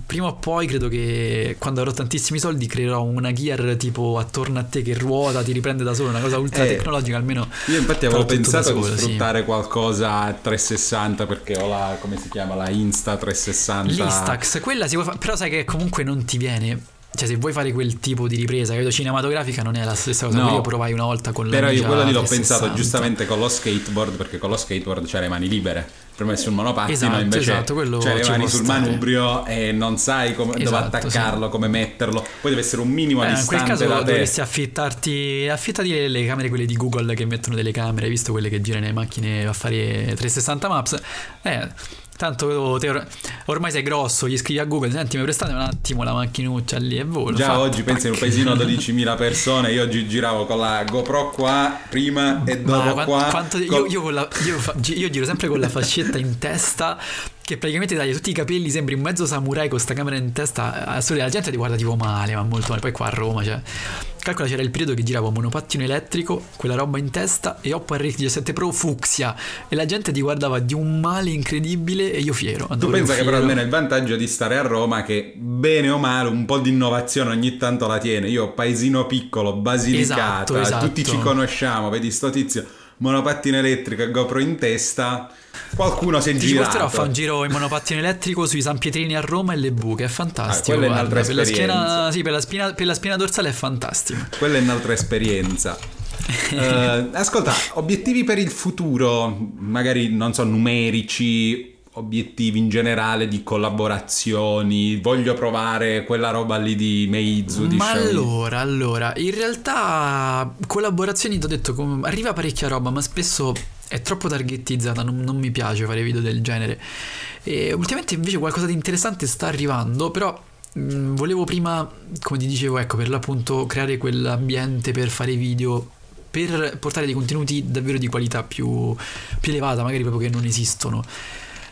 prima o poi credo che quando avrò tantissimi soldi creerò una gear tipo attorno a te che ruota, ti riprende da solo, una cosa ultra eh, tecnologica. Almeno io, infatti, avevo pensato solo, di sfruttare sì. qualcosa a 360 perché ho la come si chiama la Insta 360 l'Instax, quella si può fare, però sai che comunque non ti viene cioè se vuoi fare quel tipo di ripresa credo cinematografica non è la stessa cosa. No, io provai una volta con la però io quello lì l'ho pensato giustamente con lo skateboard perché con lo skateboard c'hai le mani libere per me sul monopattino esatto, invece esatto, c'hai le mani sul stare. manubrio e non sai come, esatto, dove attaccarlo sì. come metterlo. Poi deve essere un minimo eh, distante in quel caso dovresti affittarti affittati le, le camere quelle di Google che mettono delle camere hai visto quelle che girano le macchine a fare 360 maps? Eh Tanto te, ormai sei grosso, gli scrivi a Google, senti mi prestate un attimo la macchinuccia lì e volo. Già fatto, oggi pensi in un paesino a 12.000 persone, io oggi giravo con la GoPro qua prima e dopo Ma, qua. Quanto, con... io, io, la, io, io giro sempre con la fascetta in testa che praticamente taglia tutti i capelli, sembri un mezzo samurai con sta camera in testa, assurdo, la gente ti guarda tipo male, ma molto male, poi qua a Roma, cioè, calcola c'era il periodo che giravo monopattino elettrico, quella roba in testa e Oppo RX17 Pro fucsia e la gente ti guardava di un male incredibile e io fiero. Tu pensa che però almeno il vantaggio di stare a Roma che bene o male un po' di innovazione ogni tanto la tiene, io paesino piccolo, Basilicata, esatto, esatto. tutti ci conosciamo, vedi sto tizio monopattino elettrico e GoPro in testa qualcuno si è Ti girato. Ti porterò a fare un giro in monopattino elettrico sui San Pietrini a Roma e le buche, è fantastico. Ah, quella è un'altra per la schiena, sì, per la, spina, per la spina dorsale è fantastico. Quella è un'altra esperienza. uh, [LAUGHS] ascolta, obiettivi per il futuro, magari non so, numerici, obiettivi in generale di collaborazioni, voglio provare quella roba lì di Meizu. Di Ma Xiaomi. allora, allora, in realtà collaborazioni, ti ho detto, arriva parecchia roba, ma spesso è troppo targetizzata, non, non, mi piace fare video del genere. E ultimamente invece qualcosa di interessante sta arrivando, però mh, mm, volevo prima, come ti dicevo, ecco, per l'appunto creare quell'ambiente per fare video, per portare dei contenuti davvero di qualità più, più elevata, magari proprio che non esistono.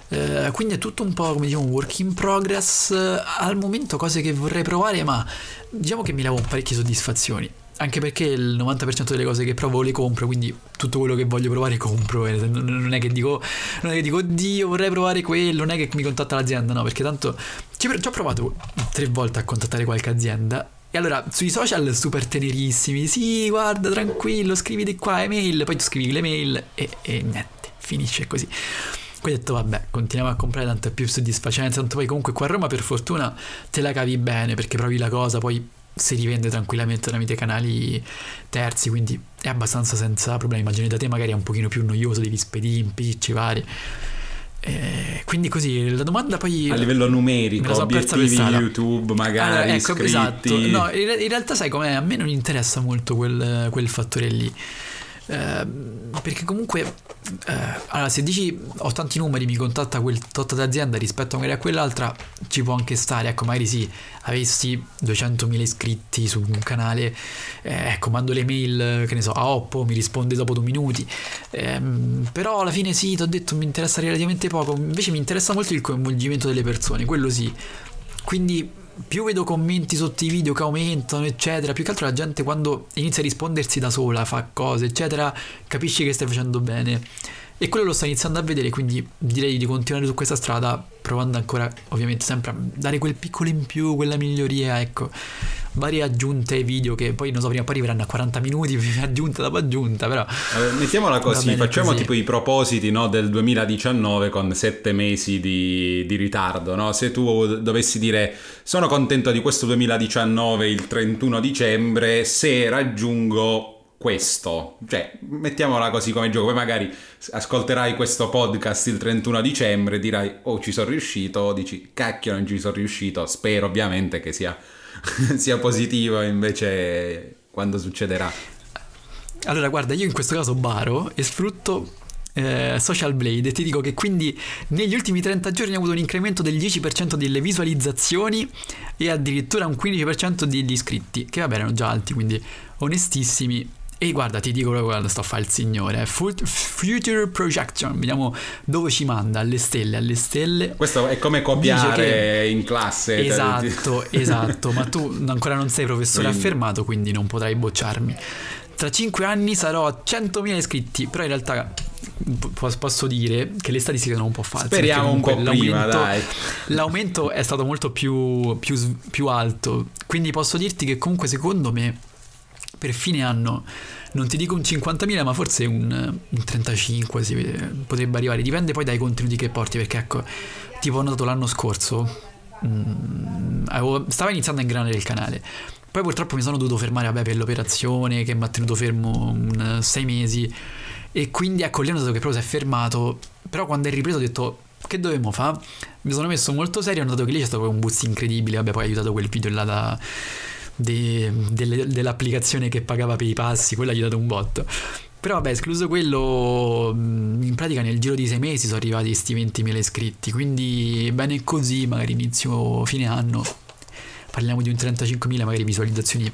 Eh, quindi è tutto un po' come diciamo un work in progress. Al momento cose che vorrei provare, ma diciamo che mi levo parecchie soddisfazioni anche perché il 90% delle cose che provo le compro, quindi tutto quello che voglio provare compro. Non è che dico, non è che dico, oddio, vorrei provare quello, non è che mi contatta l'azienda, no, perché tanto ci, ho provato tre volte a contattare qualche azienda. E allora sui social super tenerissimi, sì, guarda, tranquillo, scrivi di qua email, poi tu scrivi le mail e, e niente, finisce così. Quindi ho detto vabbè, continuiamo a comprare tanto è più soddisfacente, tanto poi comunque qua a Roma per fortuna te la cavi bene perché provi la cosa, poi si rivende tranquillamente tramite canali terzi, quindi è abbastanza senza problemi. Immagini da te magari è un pochino più noioso, devi spedire impicci vari. Eh, quindi così la domanda poi a livello numerico so obiettivi YouTube magari allora, ecco, esatto no in, in, realtà sai com'è a me non interessa molto quel, quel fattore lì Ehm, perché comunque eh, allora se dici ho tanti numeri mi contatta quel tot d'azienda rispetto magari a quell'altra ci può anche stare ecco magari sì avessi 200.000 iscritti su un canale eh, ecco mando le mail che ne so a Oppo mi risponde dopo due minuti. Eh, però alla fine sì ti ho detto mi interessa relativamente poco invece mi interessa molto il coinvolgimento delle persone quello sì. Quindi più vedo commenti sotto i video che aumentano, eccetera, più che altro la gente quando inizia a rispondersi da sola, fa cose, eccetera, capisci che stai facendo bene. E quello lo sto iniziando a vedere, quindi direi di continuare su questa strada, provando ancora, ovviamente, sempre a dare quel piccolo in più, quella miglioria, ecco. Varie aggiunte ai video che poi non so, prima o poi arriveranno a 40 minuti, [LAUGHS] aggiunta dopo aggiunta, però... Allora, mettiamola così, facciamo così. tipo i propositi no, del 2019 con 7 mesi di, di ritardo, no? Se tu dovessi dire sono contento di questo 2019 il 31 dicembre se raggiungo questo, cioè mettiamola così come gioco, poi magari ascolterai questo podcast il 31 dicembre e dirai oh ci sono riuscito, o dici cacchio non ci sono riuscito, spero ovviamente che sia, [LAUGHS] sia positivo invece quando succederà. Allora guarda, io in questo caso baro e sfrutto eh, Social Blade e ti dico che quindi negli ultimi 30 giorni ha avuto un incremento del 10% delle visualizzazioni e addirittura un 15% degli iscritti, che vabbè erano già alti, quindi onestissimi e guarda, ti dico guarda, sto a fare il signore. Future Projection, vediamo dove ci manda, alle stelle, alle stelle. Questo è come copiare che... in classe. Esatto, [LAUGHS] esatto, ma tu ancora non sei professore quindi. affermato, quindi non potrai bocciarmi. Tra 5 anni sarò a 100.000 iscritti, però in realtà posso dire che le statistiche sono un po' false. Speriamo un po' prima, dai. L'aumento è stato molto più, più, più alto, quindi posso dirti che comunque secondo me per fine anno non ti dico un 50.000 ma forse un, un 35 sì, potrebbe arrivare dipende poi dai contenuti che porti perché ecco tipo ho notato l'anno scorso mh, avevo, stavo iniziando a ingranare il canale. Poi purtroppo mi sono dovuto fermare vabbè, per l'operazione che mi ha tenuto fermo un, sei mesi e quindi ecco lì ho notato che proprio si è fermato. Però quando è ripreso ho detto che dovevamo fare? Mi sono messo molto serio, ho notato che lì c'è stato un boost incredibile, vabbè poi ha aiutato quel video là da, de, delle, dell'applicazione che pagava per i passi, quello ha aiutato un botto. Però vabbè, escluso quello, in pratica nel giro di sei mesi sono arrivati questi 20.000 iscritti, quindi bene così, magari inizio fine anno, parliamo di un 35.000 magari visualizzazioni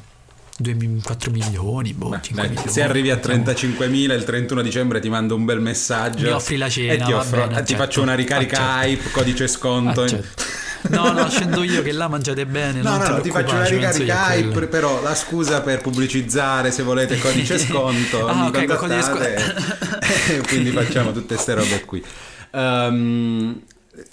2-4 milioni, boh, Beh, dai, milioni, Se arrivi a 35.000 il 31 dicembre ti mando un bel messaggio. Mi offri la cena. E ti, offro, bene, ti faccio una ricarica accetto. hype, codice sconto. Accetto. No, no, scendo io che là mangiate bene. No, no, no ti faccio una ricarica hype, però la scusa per pubblicizzare se volete codice [LAUGHS] sconto. ah, ok, codice sconto. [LAUGHS] [LAUGHS] quindi facciamo tutte queste robe qui. Um,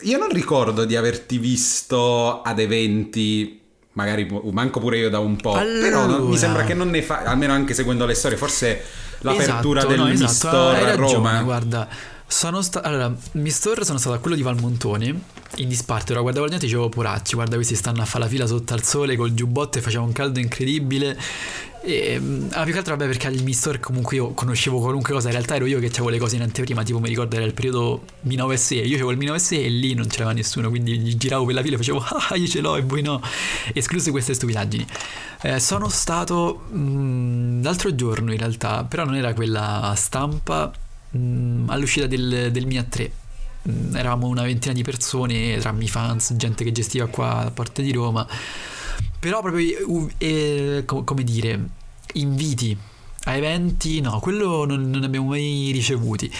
io non ricordo di averti visto ad eventi magari manco pure io da un po', allora. però non, mi sembra che non ne fa, almeno anche seguendo le storie, forse l'apertura esatto, del no, esatto. A Roma. Guarda, sono sta- allora, Mistor sono stato a quello di Valmontone in disparte. Ora guardavo la gente e dicevo, poracci, guarda questi stanno a fare la fila sotto al sole col giubbotto e faceva un caldo incredibile. E, ah, più che altro vabbè perché al Mistor comunque io conoscevo qualunque cosa, in realtà ero io che avevo le cose in anteprima, tipo mi ricordo era il periodo Mi 9 e io avevo il Mi 9 e lì non c'era nessuno, quindi giravo per la fila e facevo ah io ce l'ho e voi no, escluse queste stupidaggini. Eh, sono stato mh, mm, l'altro giorno in realtà, però non era quella stampa, mh, mm, all'uscita del, del Mia 3 mm, eravamo una ventina di persone tra i fans, gente che gestiva qua a parte di Roma. Però proprio, eh, come dire, inviti a eventi, no, quello non, non abbiamo mai ricevuti.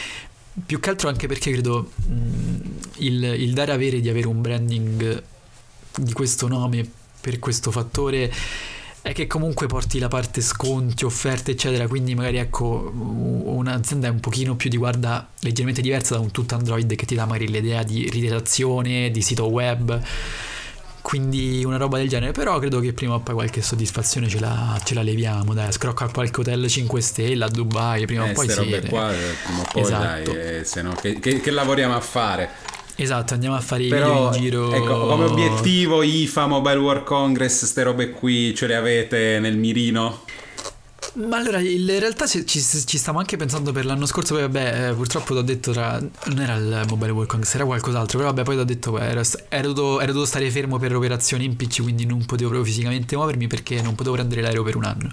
Più che altro anche perché credo mh, mm, il, il dare avere di avere un branding di questo nome per questo fattore è che comunque porti la parte sconti, offerte, eccetera. Quindi, magari ecco, un'azienda è un pochino più di guarda leggermente diversa da un tutto Android che ti dà magari l'idea di rilevazione, di sito web. Quindi una roba del genere, però credo che prima o poi qualche soddisfazione ce la, ce la leviamo, dai, scrocca qualche hotel 5 stelle a Dubai, prima eh, o poi sì. robe qua, eh, prima o poi esatto. dai, eh, se no, che, che, che lavoriamo a fare? Esatto, andiamo a fare Però, in giro. Ecco, come obiettivo IFA, Mobile World Congress, queste robe qui ce le avete nel mirino? Ma allora, in realtà ci, ci, ci stiamo anche pensando per l'anno scorso, poi vabbè, eh, purtroppo ti ho detto, tra, non era il Mobile World Congress, era qualcos'altro, però vabbè, poi ti ho detto, ero, ero, dovuto, ero, dovuto, stare fermo per operazioni in PC, quindi non potevo proprio fisicamente muovermi perché non potevo prendere l'aereo per un anno.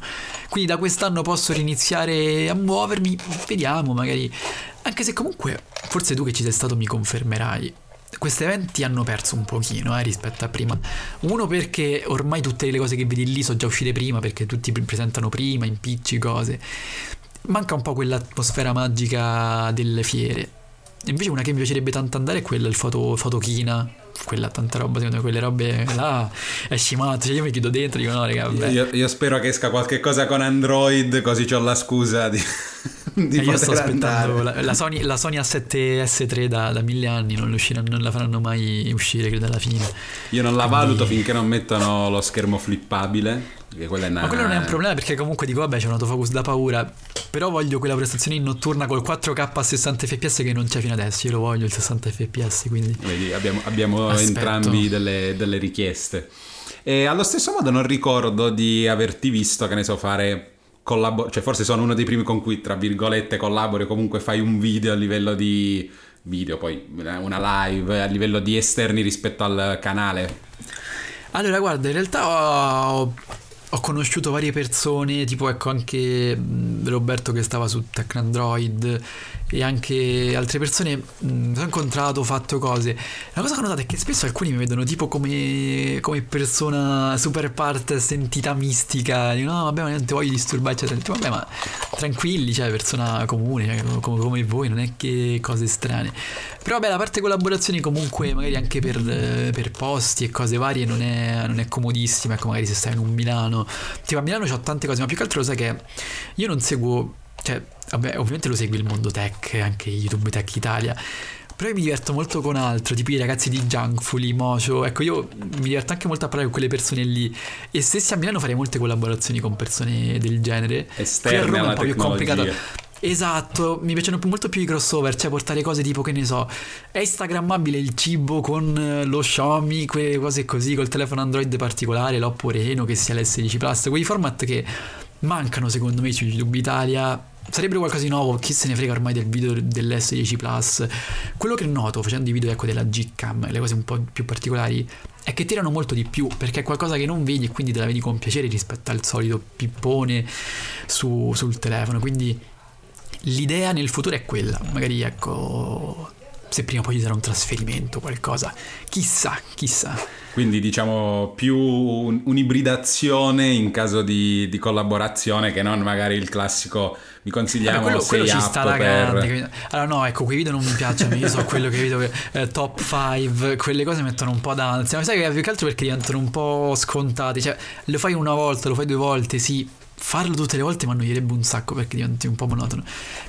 Quindi da quest'anno posso riniziare a muovermi, vediamo, magari, anche se comunque, forse tu che ci sei stato mi confermerai questi eventi hanno perso un pochino eh, rispetto a prima. Uno perché ormai tutte le cose che vedi lì sono già uscite prima, perché tutti presentano prima, impicci, cose. Manca un po' quell'atmosfera magica delle fiere. Invece una che mi piacerebbe tanto andare è quella, il foto, fotochina. Quella tanta roba, secondo me quelle robe là è scimato. Cioè io mi chiudo dentro e dico no, raga. Io, io spero che esca qualche cosa con Android, così ho la scusa di [LAUGHS] di eh, io sto aspettando la, la, Sony, la, Sony, A7 S3 da, da mille anni, non, non, la faranno mai uscire, credo, alla fine. Io non la Quindi... valuto finché non mettono lo schermo flippabile. Una... Ma quello non è un problema perché comunque dico vabbè c'è un autofocus da paura. Però voglio quella prestazione in notturna col 4K a 60 fps che non c'è fino adesso. Io lo voglio il 60 fps quindi. Vedi abbiamo, abbiamo entrambi delle, delle richieste. E allo stesso modo non ricordo di averti visto che ne so fare collabor- cioè forse sono uno dei primi con cui tra virgolette collabori o comunque fai un video a livello di video, poi una live a livello di esterni rispetto al canale. Allora, guarda, in realtà ho, ho conosciuto varie persone, tipo ecco anche Roberto che stava su Tech Android e anche altre persone mh, ho incontrato, ho fatto cose. La cosa che ho notato è che spesso alcuni mi vedono tipo come, come persona super parte sentita mistica, dico no vabbè ma non ti voglio disturbare, eccetera. Dico, vabbè ma tranquilli, cioè persona comune, cioè, come, come, voi, non è che cose strane. Però vabbè la parte collaborazioni comunque magari anche per, per posti e cose varie non è, non è comodissima, ecco magari se stai in un Milano. Tipo a Milano ho tante cose, ma più che altro lo sai che io non seguo, cioè vabbè, ovviamente lo segui il mondo tech, anche YouTube Tech Italia. Però io mi diverto molto con altro, tipo i ragazzi di Junkfully, Mocio. Ecco, io mi diverto anche molto a parlare con quelle persone lì. E stessi a Milano farei molte collaborazioni con persone del genere. Esterne Qui a Roma è un po' più complicato. Esatto, mi piacciono molto più i crossover, cioè portare cose tipo che ne so, è instagrammabile il cibo con eh, lo Xiaomi, quelle cose così, col telefono Android particolare, l'Oppo Reno che sia l'S10 Plus, quei format che mancano secondo me su YouTube Italia. Sarebbero qualcosa di nuovo, chi se ne frega ormai del video dell'S10 Plus. Quello che noto facendo i video ecco, della G-Cam, le cose un po' più particolari, è che tirano molto di più perché è qualcosa che non vedi e quindi te la vedi con piacere rispetto al solito pippone su, sul telefono. Quindi l'idea nel futuro è quella, magari ecco, se prima o poi ci sarà un trasferimento, qualcosa, chissà, chissà. Quindi diciamo più un'ibridazione in caso di, di collaborazione che non magari il classico vi consigliamo Vabbè, quello, quello ci sta la per... allora no ecco quei video non mi piacciono io so quello che vedo eh, top 5 quelle cose mettono un po' d'ansia. Ma sai che più che altro perché diventano un po' scontati. Cioè lo fai una volta lo fai due volte sì farlo tutte le volte mi annoierebbe un sacco perché diventi un po' monotono.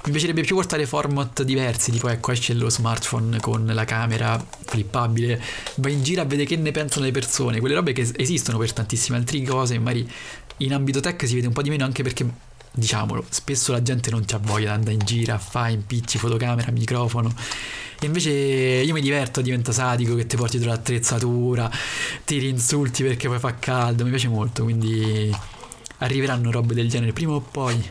Mi piacerebbe più portare format diversi, tipo ecco esce lo smartphone con la camera flippabile, vai in giro a vedere che ne pensano le persone, quelle robe che esistono per tantissime altre cose, magari in ambito tech si vede un po' di meno anche perché diciamolo, spesso la gente non c'ha voglia di andare in giro a fare impicci, fotocamera, microfono. E invece io mi diverto, diventa sadico che ti porti dietro l'attrezzatura, ti rinsulti perché poi fa caldo, mi piace molto, quindi arriveranno robe del genere prima o poi.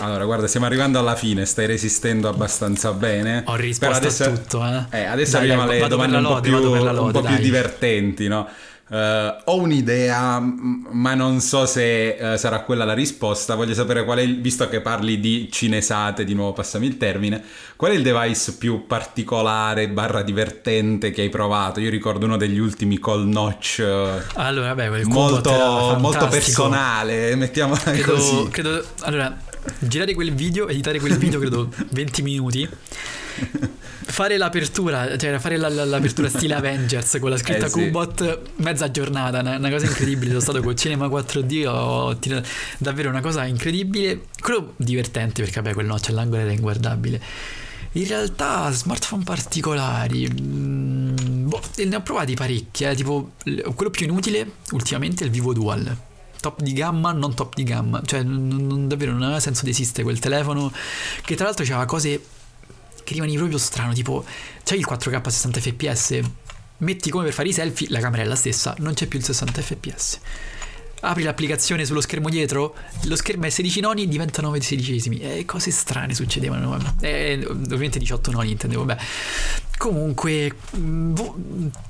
Allora, guarda, stiamo arrivando alla fine, stai resistendo abbastanza bene. Ho risposto adesso, a tutto, eh. eh adesso Dai, arriviamo alle domande un po' più, lode, un po più divertenti, no? Uh, ho un'idea, ma non so se uh, sarà quella la risposta. Voglio sapere qual è, il, visto che parli di cinesate, di nuovo passami il termine, qual è il device più particolare, barra divertente che hai provato? Io ricordo uno degli ultimi call notch. Uh, allora, vabbè, molto, molto personale, mettiamola credo, così. Credo, allora, girare quel video, editare quel video, credo [LAUGHS] 20 minuti fare l'apertura, cioè fare la, la, l'apertura [LAUGHS] stile Avengers con la scritta eh, Qbot sì. mezza giornata, una, una, cosa incredibile. Sono stato col cinema 4D, ho tirato davvero una cosa incredibile. Quello divertente perché vabbè, quel no, c'è l'angolo era inguardabile. In realtà smartphone particolari, mh, mm, boh, ne ho provati parecchi, eh, tipo quello più inutile ultimamente è il Vivo Dual top di gamma, non top di gamma. Cioè, non, non, davvero non aveva senso di esistere quel telefono. Che tra l'altro aveva cose che rimani proprio strano, tipo c'hai il 4K a 60 fps, metti come per fare i selfie, la camera è la stessa, non c'è più il 60 fps. Apri l'applicazione sullo schermo dietro, lo schermo è 16 noni, diventa 9 sedicesimi. E cose strane succedevano. Eh, ovviamente 18 noni intendevo, vabbè. Comunque, boh,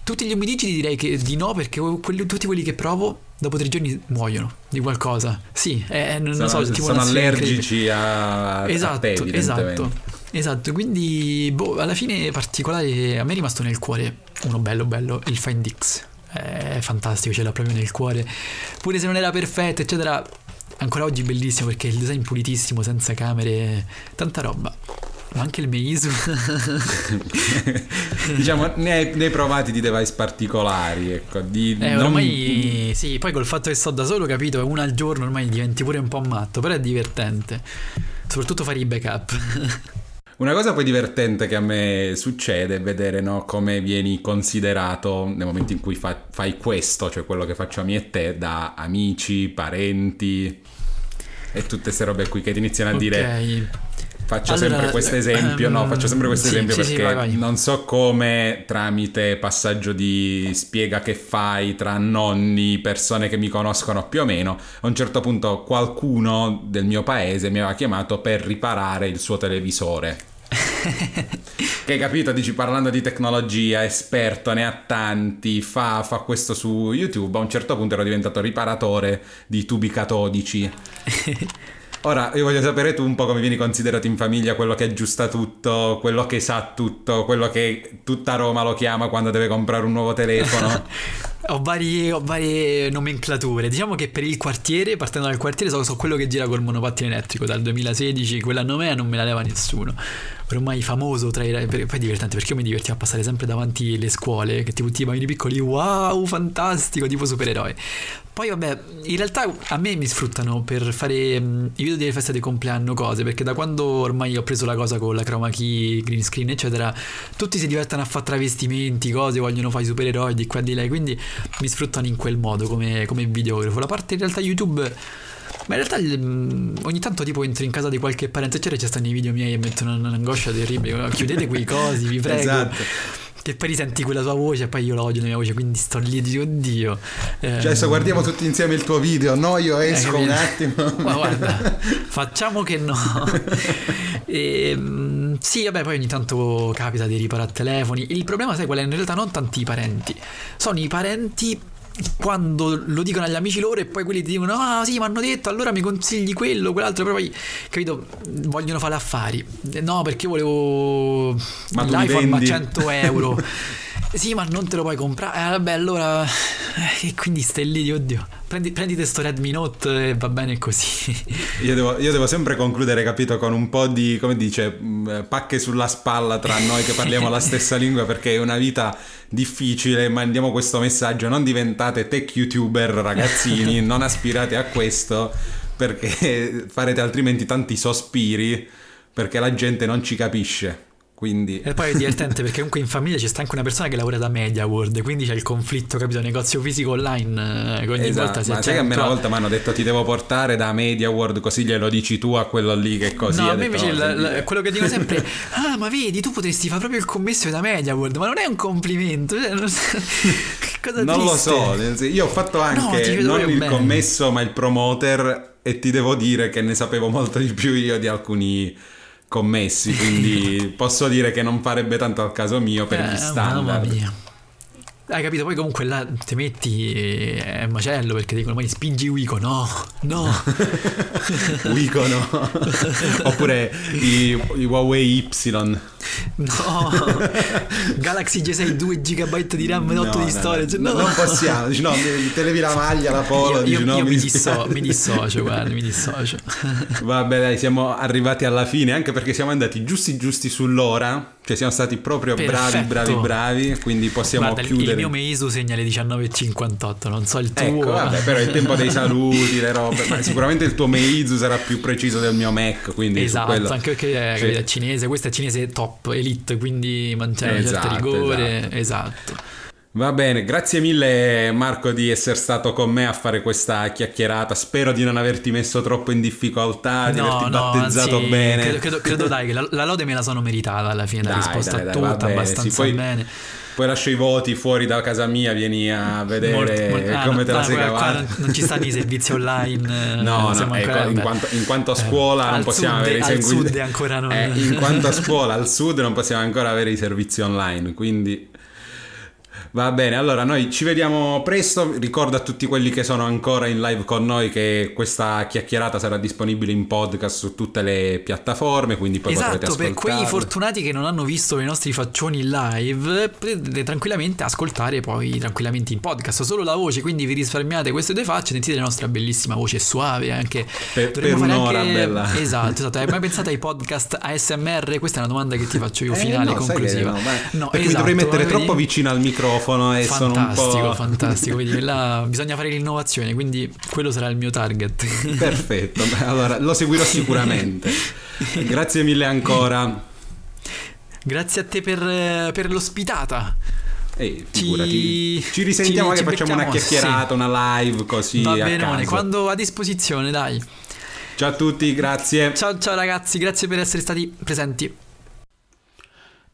tutti gli umidicidi direi che di no, perché quelli, tutti quelli che provo dopo tre giorni muoiono di qualcosa. Sì, eh, non, sono, so, tipo sono allergici a, esatto, a te, esatto. Esatto, quindi boh, alla fine particolare a me è rimasto nel cuore uno bello bello, il Find X. È fantastico, ce l'ha proprio nel cuore. Pure se non era perfetto, eccetera, ancora oggi bellissimo perché il design pulitissimo, senza camere, tanta roba. Ma anche il Meisu. [LAUGHS] diciamo, ne hai, ne hai, provati di device particolari, ecco. Di eh, non... ormai sì, poi col fatto che sto da solo, capito, una al giorno ormai diventi pure un po' matto, però è divertente. Soprattutto fare i backup. [LAUGHS] Una cosa poi divertente che a me succede è vedere no, come vieni considerato nel momento in cui fa, fai questo, cioè quello che faccio a me e te, da amici, parenti e tutte queste robe qui che ti iniziano a okay. dire Faccio allora, sempre questo esempio, um, no, faccio sempre questo sì, esempio sì, perché sì, non so come tramite passaggio di spiega che fai tra nonni, persone che mi conoscono più o meno, a un certo punto qualcuno del mio paese mi aveva chiamato per riparare il suo televisore. [LAUGHS] che hai capito, dici parlando di tecnologia, esperto, ne ha tanti, fa, fa, questo su YouTube, a un certo punto ero diventato riparatore di tubi catodici. [LAUGHS] Ora, io voglio sapere tu un po' come vieni considerato in famiglia, quello che aggiusta tutto, quello che sa tutto, quello che tutta Roma lo chiama quando deve comprare un nuovo telefono. [LAUGHS] ho, varie, ho, varie, nomenclature. Diciamo che per il quartiere, partendo dal quartiere, so, so quello che gira col monopattino elettrico. Dal 2016, quella nomea non me la leva nessuno. Ormai famoso tra i poi è divertente perché io mi divertivo a passare sempre davanti le scuole che tipo ti bambini piccoli wow fantastico tipo supereroi. Poi vabbè in realtà a me mi sfruttano per fare i video delle feste di compleanno cose perché da quando ormai ho preso la cosa con la chroma key green screen eccetera tutti si divertono a fare travestimenti cose vogliono fare i supereroi di qua e di là. Quindi mi sfruttano in quel modo come, come videografo la parte in realtà youtube Ma in realtà mm, ogni tanto tipo entro in casa di qualche parente eccetera ci stanno i video miei e mettono un'angoscia terribile. Chiudete quei cosi, vi prego. esatto. Che poi risenti quella tua voce e poi io la odio la mia voce, quindi sto lì e dico, oddio. Eh, cioè, adesso guardiamo tutti insieme il tuo video, no? Io esco eh, un attimo. Ma guarda, [LAUGHS] facciamo che no. e, [LAUGHS] ehm, sì, vabbè, poi ogni tanto capita di riparare telefoni. Il problema, sai qual è? In realtà non tanti i parenti, sono i parenti quando lo dicono agli amici loro e poi quelli ti dicono ah sì mi hanno detto allora mi consigli quello quell'altro però poi capito vogliono fare affari. No perché volevo ma l'iPhone a 100 euro [LAUGHS] Sì, ma non te lo puoi comprare. Eh, vabbè, allora. Eh, e quindi stai lì, oddio. Prendi, prenditi sto Redmi Note e va bene così. Io devo, io devo, sempre concludere, capito, con un po' di, come dice, mm, pacche sulla spalla tra noi che parliamo la stessa [LAUGHS] lingua perché è una vita difficile. Mandiamo questo messaggio: non diventate tech youtuber, ragazzini, [LAUGHS] non aspirate a questo perché farete altrimenti tanti sospiri perché la gente non ci capisce. Quindi... E poi è divertente [LAUGHS] perché comunque in famiglia c'è sta anche una persona che lavora da Media World, quindi c'è il conflitto, capito? Negozio fisico online. Eh, ogni esatto, volta si ma sai che a me una volta mi hanno detto ti devo portare da Media World così glielo dici tu a quello lì che così. No, a me invece il, l- quello che dico sempre è [LAUGHS] ah ma vedi tu potresti fare proprio il commesso da Media World, ma non è un complimento. Cioè, non, [LAUGHS] non lo so, io ho fatto anche no, non il bene. commesso ma il promoter e ti devo dire che ne sapevo molto di più io di alcuni commessi, quindi [LAUGHS] posso dire che non farebbe tanto al caso mio per eh, gli standard. Mamma mia. Hai capito? Poi comunque là ti metti è macello perché dicono ma spingi Wico, no, no. [LAUGHS] Wico no. [LAUGHS] Oppure i, i Huawei Y. No, Galaxy J6 2 GB di RAM e 8 no, di storage. No, no. non possiamo. Dici, no, te levi la maglia, la polo. Io, dici, io, no, io mi, disso, [LAUGHS] mi dissocio, guarda, mi dissocio. Vabbè, dai, siamo arrivati alla fine, anche perché siamo andati giusti giusti sull'ora. Cioè, siamo stati proprio Perfetto. bravi, bravi, bravi. Quindi possiamo guarda, chiudere. Il mio Meisu segna le 19.58, non so il tuo. Ecco, vabbè, però è il tempo dei saluti, le robe. Ma sicuramente il tuo Meizu sarà più preciso del mio Mac. Quindi esatto, quello... anche perché è, è cinese, questo è cinese top, elite, quindi mantiene esatto, un certo rigore. esatto. esatto. Va bene, grazie mille Marco di essere stato con me a fare questa chiacchierata. Spero di non averti messo troppo in difficoltà, di no, averti no, battezzato anzi, bene. Credo, credo, credo dai che la, la, lode me la sono meritata alla fine, dai, la risposta dai, a tutta bene, abbastanza sì, poi, bene. Poi lascio i voti fuori da casa mia, vieni a vedere molto, molto, ah, come te la sei cavata. Non, non ci stanno i servizi online. [LAUGHS] Eh, no, no, ecco, in, quanto, in, quanto, a eh, scuola eh, non possiamo sud, avere i servizi. Al sud ancora [LAUGHS] non... Eh, in quanto a [LAUGHS] scuola al sud non possiamo ancora avere i servizi online, quindi Va bene, allora noi ci vediamo presto. Ricordo a tutti quelli che sono ancora in live con noi che questa chiacchierata sarà disponibile in podcast su tutte le piattaforme, quindi poi esatto, potrete ascoltarlo. per quei fortunati che non hanno visto i nostri faccioni live, potete tranquillamente ascoltare poi tranquillamente in podcast, solo la voce, quindi vi risparmiate queste due facce, sentite la nostra bellissima voce suave anche per, per un'ora anche... bella. Esatto, esatto. Hai mai [LAUGHS] pensato ai podcast ASMR? Questa è una domanda che ti faccio io finale, eh, no, conclusiva. No, ma... no, perché esatto, mi dovrei mettere troppo vicino al microfono microfono e fantastico, sono un po'... Fantastico, vedi, là bisogna fare l'innovazione, quindi quello sarà il mio target. Perfetto, allora lo seguirò sicuramente. Grazie mille ancora. Grazie a te per, per l'ospitata. Ehi, figurati. Ci, ci risentiamo ci, che ci facciamo una chiacchierata, sì. una live così. Va bene, quando a disposizione, dai. Ciao a tutti, grazie. Ciao ciao ragazzi, grazie per essere stati presenti.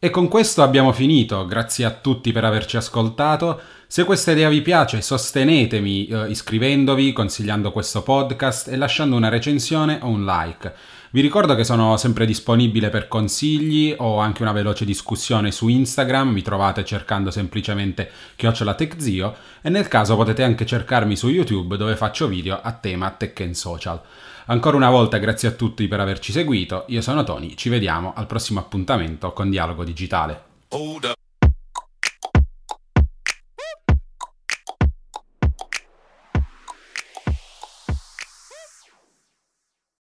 E con questo abbiamo finito, grazie a tutti per averci ascoltato. Se questa idea vi piace sostenetemi eh, iscrivendovi, consigliando questo podcast e lasciando una recensione o un like. Vi ricordo che sono sempre disponibile per consigli o anche una veloce discussione su Instagram, mi trovate cercando semplicemente Chiocciola TechZio e nel caso potete anche cercarmi su YouTube dove faccio video a tema Tech and Social. Ancora una volta grazie a tutti per averci seguito, io sono Tony, ci vediamo al prossimo appuntamento con Dialogo Digitale.